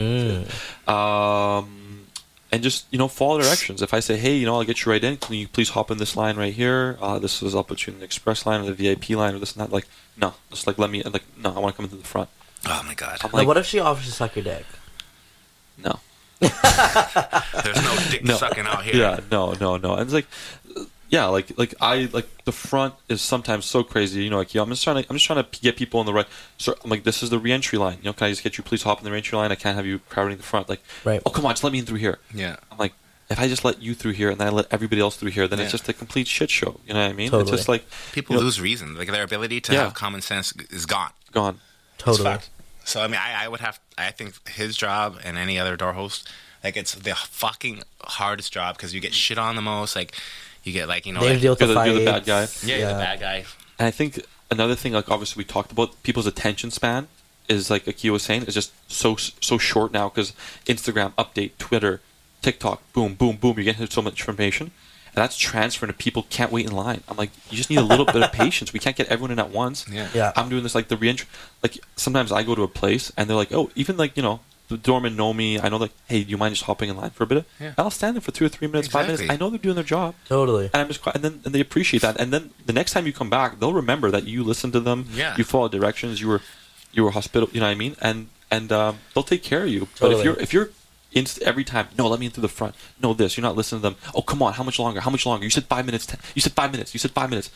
You Mm. Um, and just you know follow directions. If I say, hey, you know, I'll get you right in. Can you please hop in this line right here? Uh, this is I'll put you in the express line or the VIP line or this and that. Like, no, just like let me. Like, no, I want to come into the front. Oh my god. I'm Now, what if she offers to suck your dick? no. There's no dick No. sucking out here. Yeah, no, no, no. And it's like, yeah, like like I like the front is sometimes so crazy. You know, like yeah, I'm just trying to I'm just trying to get people in the right. So I'm like, this is the reentry line. You know, can I just get you please hop in the reentry line? I can't have you crowding the front. Like, Right. oh come on, just let me in through here. Yeah. I'm like, if I just let you through here and then I let everybody else through here, then it's just a complete shit show. You know what I mean? Totally. It's just like People you know, lose reason. Like their ability to Yeah. have common sense is gone. gone. It's Totally. fact. So I mean, I, I would have. I think his job and any other door host, like it's the fucking hardest job because you get shit on the most. Like you get like you know, They have like, to deal with You're the- you're the bad guy. yeah, you're the bad guy. And I think another thing, like obviously we talked about people's attention span is like Akio was saying, is just so so short now because Instagram update, Twitter, TikTok, boom, boom, boom. You're getting so much information, and that's transferring to people can't wait in line. I'm like, you just need a little bit of patience. We can't get everyone in at once. Yeah. Yeah. I'm doing this like the reentry. Like sometimes I go to a place and they're like, oh, even like you know. The doormen know me. I know, like, hey, do you mind just hopping in line for a bit? Yeah. I'll stand there for two or three minutes, five minutes. I know they're doing their job Totally. and I'm just quiet, and then and they appreciate that. And then the next time you come back, they'll remember that you listened to them. Yeah. You followed directions. You were you were hospitable. You know what I mean? And and um, they'll take care of you. Totally. But if you're if you're inst- every time, no, let me in through the front. No, this. You're not listening to them. Oh, come on. How much longer? How much longer? You said five minutes. Ten, you said five minutes. You said five minutes.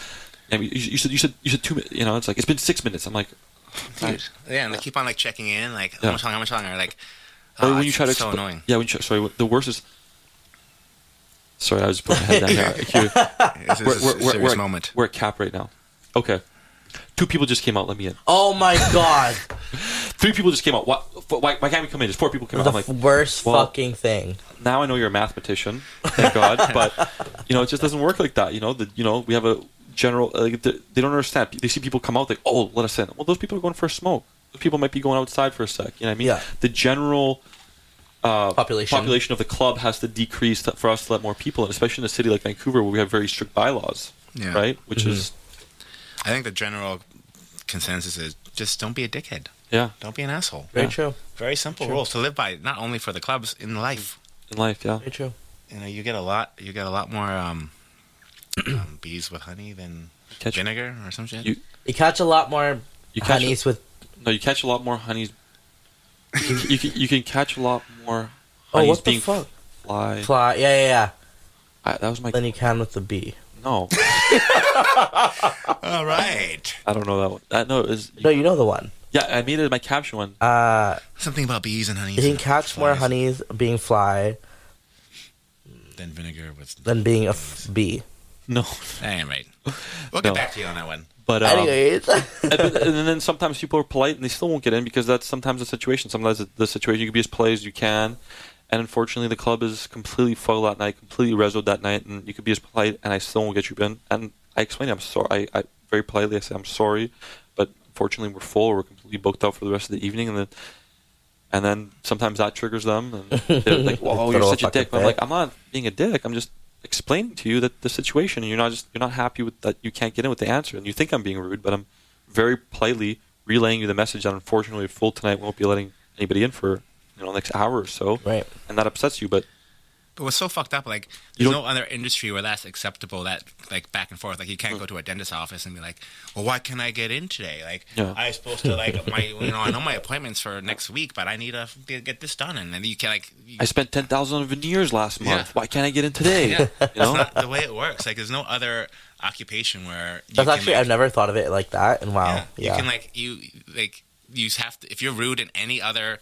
And you, you said you said you said two minutes. You know, it's like it's been six minutes. I'm like, Dude. Yeah, and they keep on like checking in, like Yeah. how much longer, how much longer, like. Or oh, when oh, you try to so expl- annoying. Yeah, when you try, sorry. The worst is. Sorry, I was putting my head down here. Here. This is We're, a we're, we're, serious we're, moment. we're at cap right now. Okay. Two people just came out. Let me in. Oh my god. three people just came out. Why, why, why can't we come in? Just four people came It out. I'm the like, worst well- fucking thing. now I know you're a mathematician, thank God. but you know, it just doesn't work like that. You know, the, you know, we have a general. Like, they they don't understand. They see people come out, like, oh, let us in. Well, those people are going for a smoke. Those people might be going outside for a sec. You know what I mean? Yeah. The general uh, Population. population of the club has to decrease to, for us to let more people in, especially in a city like Vancouver where we have very strict bylaws, Yeah. right? Which is I think the general consensus is just don't be a dickhead. yeah, Don't be an asshole. Very Yeah. true. Very simple Sure. rules to live by, not only for the clubs in life. in life, yeah. Very true. You know, you get a lot. You get a lot more um, um, bees with honey than Catch vinegar or some shit. You- You catch a lot more you catch honeys with. no, you catch a lot more honeys. You, can- you can you can catch a lot more Oh, honeys what the being fuck? fly. Fly. Yeah, yeah, yeah. I, that was my Than you can with the bee. no. All right. I don't know that one. That no, it was No, you know the one. yeah. I made it my caption one. Uh, Something about bees and honey. you can catch more honeys being fly than vinegar with. than being a f- bee. No, That ain't right. We'll No. get back to you on that one. but um, Anyways, and, and then sometimes people are polite and they still won't get in because that's sometimes the situation. Sometimes the- the situation you can be as polite as you can, and unfortunately the club is completely full that night, completely resoed that night, and you could be as polite and I still won't get you in. And I explained, I'm sorry. I, I very politely I said I'm sorry, but unfortunately we're full. We're completely booked out for the rest of the evening, and then. And then sometimes that triggers them, and they're like, "Whoa, you're such a dick." But I'm like, "I'm not being a dick. I'm just explaining to you that the situation, and you're not just you're not happy with that. You can't get in with the answer, and you think I'm being rude, but I'm very politely relaying you the message that unfortunately full tonight. Won't be letting anybody in for you know the next hour or so, right. and that upsets you. But But what's so fucked up, like, there's no other industry where that's acceptable, that, like, back and forth. Like, you can't go mm. to a dentist's office and be like, well, why can't I get in today? Like, Yeah. I'm supposed to, like, my, you know, I know my appointment's for next week, but I need to get this done. And then you can, like, you, I spent ten thousand on veneers last month. Yeah. Why can't I get in today? yeah, You know, it's not the way it works. Like, there's no other occupation where you That's can, actually like, I've never thought of it like that, and wow, yeah, yeah. You can like you like you have to if you're rude in any other.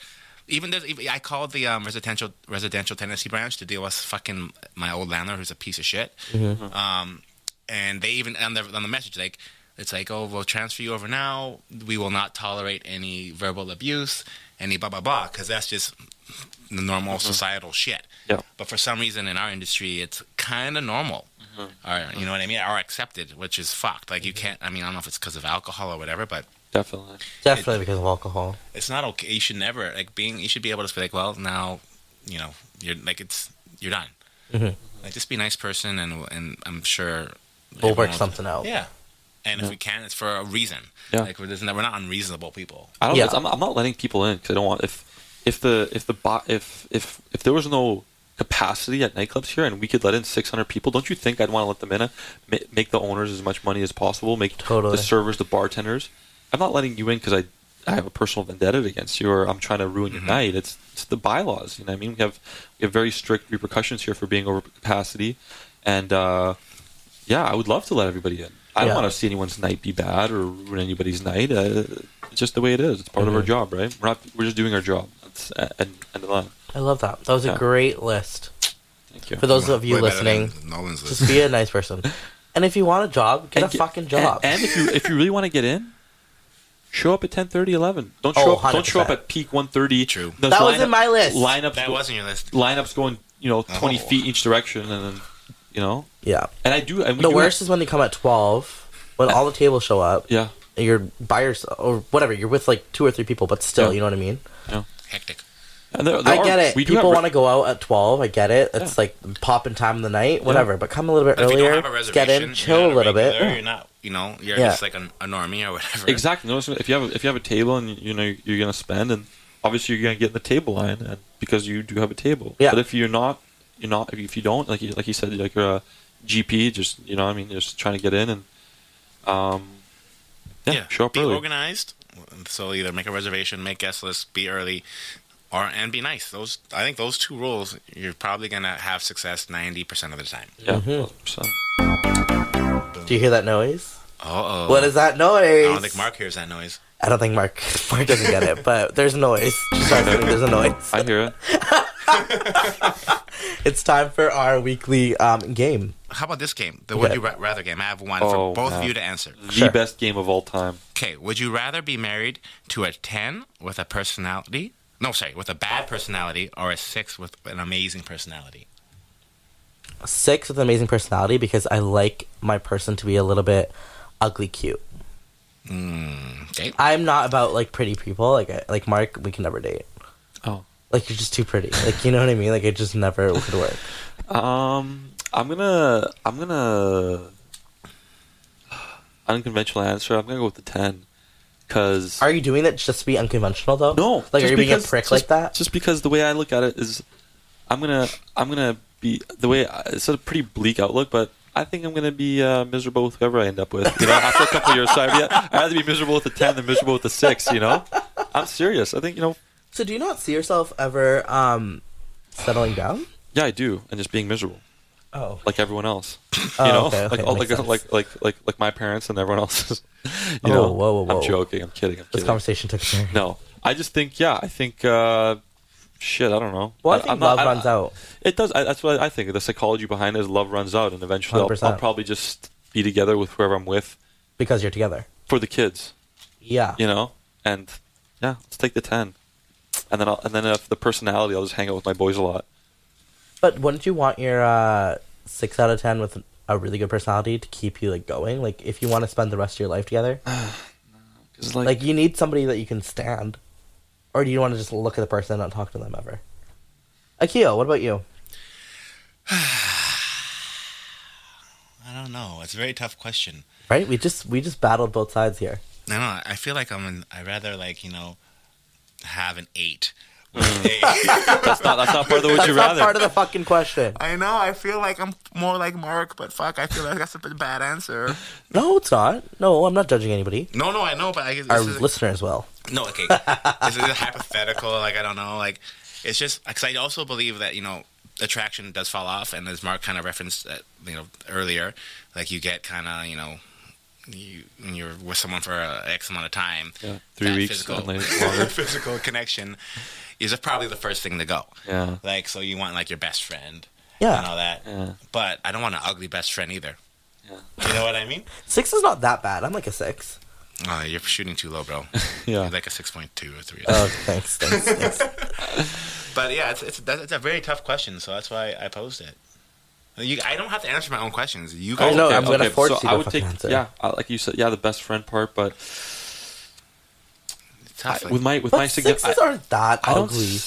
Even there's, even- I called the um, residential residential tenancy branch to deal with fucking my old landlord who's a piece of shit. Mm-hmm. Um, and they even on the on the message like it's like oh we'll transfer you over now. We will not tolerate any verbal abuse, any blah blah blah, because that's just the normal societal shit. Mm-hmm. Yeah. But for some reason in our industry, it's kind of normal. Mm-hmm. Or you know what I mean? Or accepted, which is fucked. Like you Mm-hmm. can't. I mean, I don't know if it's because of alcohol or whatever, but definitely. Definitely because of alcohol. it's not okay. You should never like being. You should be able to be like, well, now, you know, you're like it's you're done. Mhm. Like just be a nice person, and and I'm sure We'll everyone work will- something out. Yeah, and Yeah. if we can, it's for a reason. Yeah. like we're, we're not unreasonable people. I don't. Yeah. I'm, I'm not letting people in because I don't want if if the if the bo- if if if there was no capacity at nightclubs here and we could let in 600 people, don't you think I'd want to let them in? Make the owners as much money as possible. Make Totally. the servers, the bartenders. I'm not letting you in because I I have a personal vendetta against you or I'm trying to ruin your Mhm. night. It's it's the bylaws. You know what I mean? We have we have very strict repercussions here for being over capacity, and uh, yeah, I would love to let everybody in. I don't Yeah. want to see anyone's night be bad or ruin anybody's night. Uh, it's just the way it is. It's part of our Mhm. job, right? We're not. We're just doing our job. That's uh, end, end of line. I love that. That was a great list. Thank you. For those of you Way listening, than Nolan's list. just be a nice person. And if you want a job, get And a get- fucking job. And, and if you if you really want to get in, show up at 10:30, 11. Don't show Oh, up. Don't show up at peak 1:30. True. Those that was lineup- in my list. Lineups. that wasn't your list. lineups going. You know, 20 Oh. feet each direction, and then you know. Yeah. And I do. And we The do worst is when they come at 12, when all the tables show up, Yeah. and you're by yourself, or whatever, you're with like two or three people, but still, Yeah. you know what I mean? Hectic. And there, there I are- get it. We People have want to go out at 12, I get it. It's Yeah. like popping time of the night, whatever, but come a little bit But if you earlier, don't have a get in, chill a little regular, bit. You're not. You know, you're Yeah. just like a, a normie or whatever. Exactly. Notice if you have a, if you have a table and you know you're gonna spend, and obviously you're gonna get in the table line, and because you do have a table. Yeah. But if you're not, you're not. If you, don't, like you, like you said, like you're a GP, just you know, what I mean, just trying to get in and, um, yeah, show up be early. organized. So either make a reservation, make guest list, be early, or and be nice. Those I think those two rules, you're probably gonna have success ninety percent of the time. Yeah. Mhm. Do you hear that noise? Uh oh. What is that noise? I don't think Mark hears that noise. I don't think Mark Mark doesn't get it, but there's a noise. Just there's a noise. I hear it. it's time for our weekly um, game. How about this game? The Would You Ra- Rather game. I have one Oh, for both of you to answer. The Sure. best game of all time. Okay, would you rather be married to a 10 with a personality? No, sorry, with a bad personality or a 6 with an amazing personality? Six with an amazing personality because I like my person to be a little bit ugly cute. Mm, okay. I'm not about like pretty people. Like I- like Mark, we can never date. Oh. Like you're just too pretty. Like you know what I mean? Like it just never would work. Um, I'm gonna, I'm gonna unconventional answer. I'm gonna go with the ten, because Are you doing that just to be unconventional though? no, Like are you being a because- prick just- like that? Just because the way I look at it is, I'm gonna, I'm gonna be the way. I- It's a pretty bleak outlook, but I think I'm gonna be uh, miserable with whoever I end up with. You know, after a couple of years, so I'd, be, I'd rather be miserable with the ten than miserable with the six. You know, I'm serious. I think you know. So do you not see yourself ever um settling down? Yeah, I do, and just being miserable Oh. like everyone else. Oh, you know, okay, okay, like, all, like, like like like like my parents and everyone else's. you Oh, know, whoa, whoa, whoa. I'm joking. I'm kidding. I'm This kidding. conversation took a turn. No, I just think yeah. I think uh, shit. I don't know. Well, I think I'm not- love I- runs out. It does. I, that's what I think. The psychology behind it is love runs out, and eventually I'll, I'll probably just be together with whoever I'm with because you're together. for the kids. Yeah. You know, and yeah, let's take the ten. And then I'll, and then if the personality, I'll just hang out with my boys a lot. But wouldn't you want your uh, six out of ten with a really good personality to keep you like going? Like if you want to spend the rest of your life together, 'Cause, like, like you need somebody that you can stand, or do you want to just look at the person and not talk to them ever? Akio, what about you? I don't know. It's a very tough question. Right? We just we just battled both sides here. I don't. I feel like I'm. An, I rather like you know have an eight. Mm. that's not that's not part of the would That's you not rather. part of the fucking question. I know. I feel like I'm more like Mark, but fuck, I feel like that's a bad answer. No, it's not. No, I'm not judging anybody. No, no, I know, but I guess Our this is, listeners will. no. Okay, this is a hypothetical. Like I don't know. Like it's just because I also believe that you know attraction does fall off, and as Mark kind of referenced that you know earlier, like you get kind of you know. You, when you're with someone for a X amount of time, Yeah, three that weeks physical, later- physical connection is probably the first thing to go. Yeah, Like, so you want like your best friend Yeah. and all that. yeah, But I don't want an ugly best friend either. yeah. You know what I mean? Six is not that bad. I'm like a six. Oh, you're shooting too low, bro. Yeah. You're like a six point two or three. Oh, thanks, thanks, thanks. But yeah, it's it's that's, it's a very tough question, so that's why I posed it. You, I don't have to answer my own questions. You I guys. know, I'm gonna force you I to would take answer. yeah, uh, like you said, yeah, the best friend part, but I- like- with my with But my sixes significant, aren't that I don't ugly.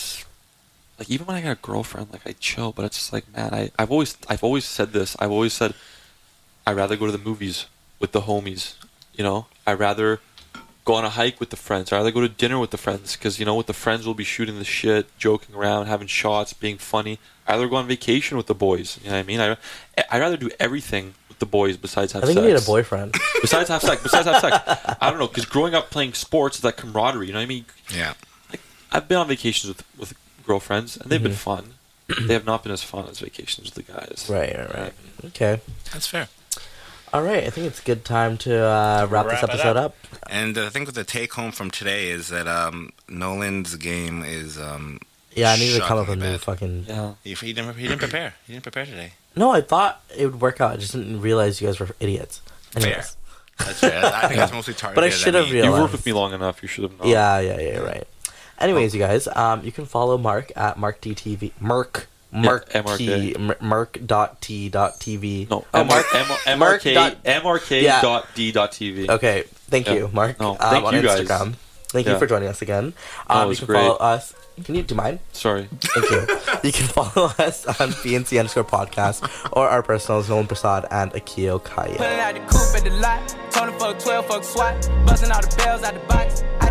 like even when I got a girlfriend, like I chill, but it's just like man, I I've always I've always said this. I've always said I'd rather go to the movies with the homies. You know, I'd rather go on a hike with the friends. I'd rather go to dinner with the friends because you know with the friends we'll be shooting the shit, joking around, having shots, being funny. I'd rather go on vacation with the boys. You know what I mean? I I'd rather do everything with the boys besides have I think sex. you need a boyfriend. Besides have sex. Besides have sex. I don't know because growing up playing sports is that camaraderie. You know what I mean? yeah. I've been on vacations with with girlfriends and they've been Mhm. fun. they have not been as fun as vacations with the guys. Right, right, right. Okay. That's fair. All right. I think it's a good time to uh, wrap, this Wrap it episode up. up. And I think what the take home from today is that um, Nolan's game is. Um, Yeah, I need to come up with shockingly new fucking. Yeah. He, he didn't. He didn't prepare. He didn't prepare today. No, I thought it would work out. I just didn't realize you guys were idiots. Anyways. That's fair. I think that's mostly targeted. But I should have me. realized. You worked with me long enough. You should have known. Yeah, yeah, yeah, right. Anyways, you guys, um, you can follow Mark at MarkDTV. Merc. Merc MRK. T. Mer- Merc dot T dot TV. No. Oh, Mark. M- Mark dot- MRK Yeah. dot D dot TV. Okay, thank Yeah. you, Mark. No, um, thank on you guys. Instagram. Thank you Yeah. for joining us again. No, it Um, you was can great. follow us. Can you do mine? Sorry. Thank you. you can follow us on PNC underscore podcast or our personals, Nolan Prasad and Akio Kaya. Pulling out the coupe at the lot. Tony fuck 12, fuck SWAT. Busting all the bells out the box. I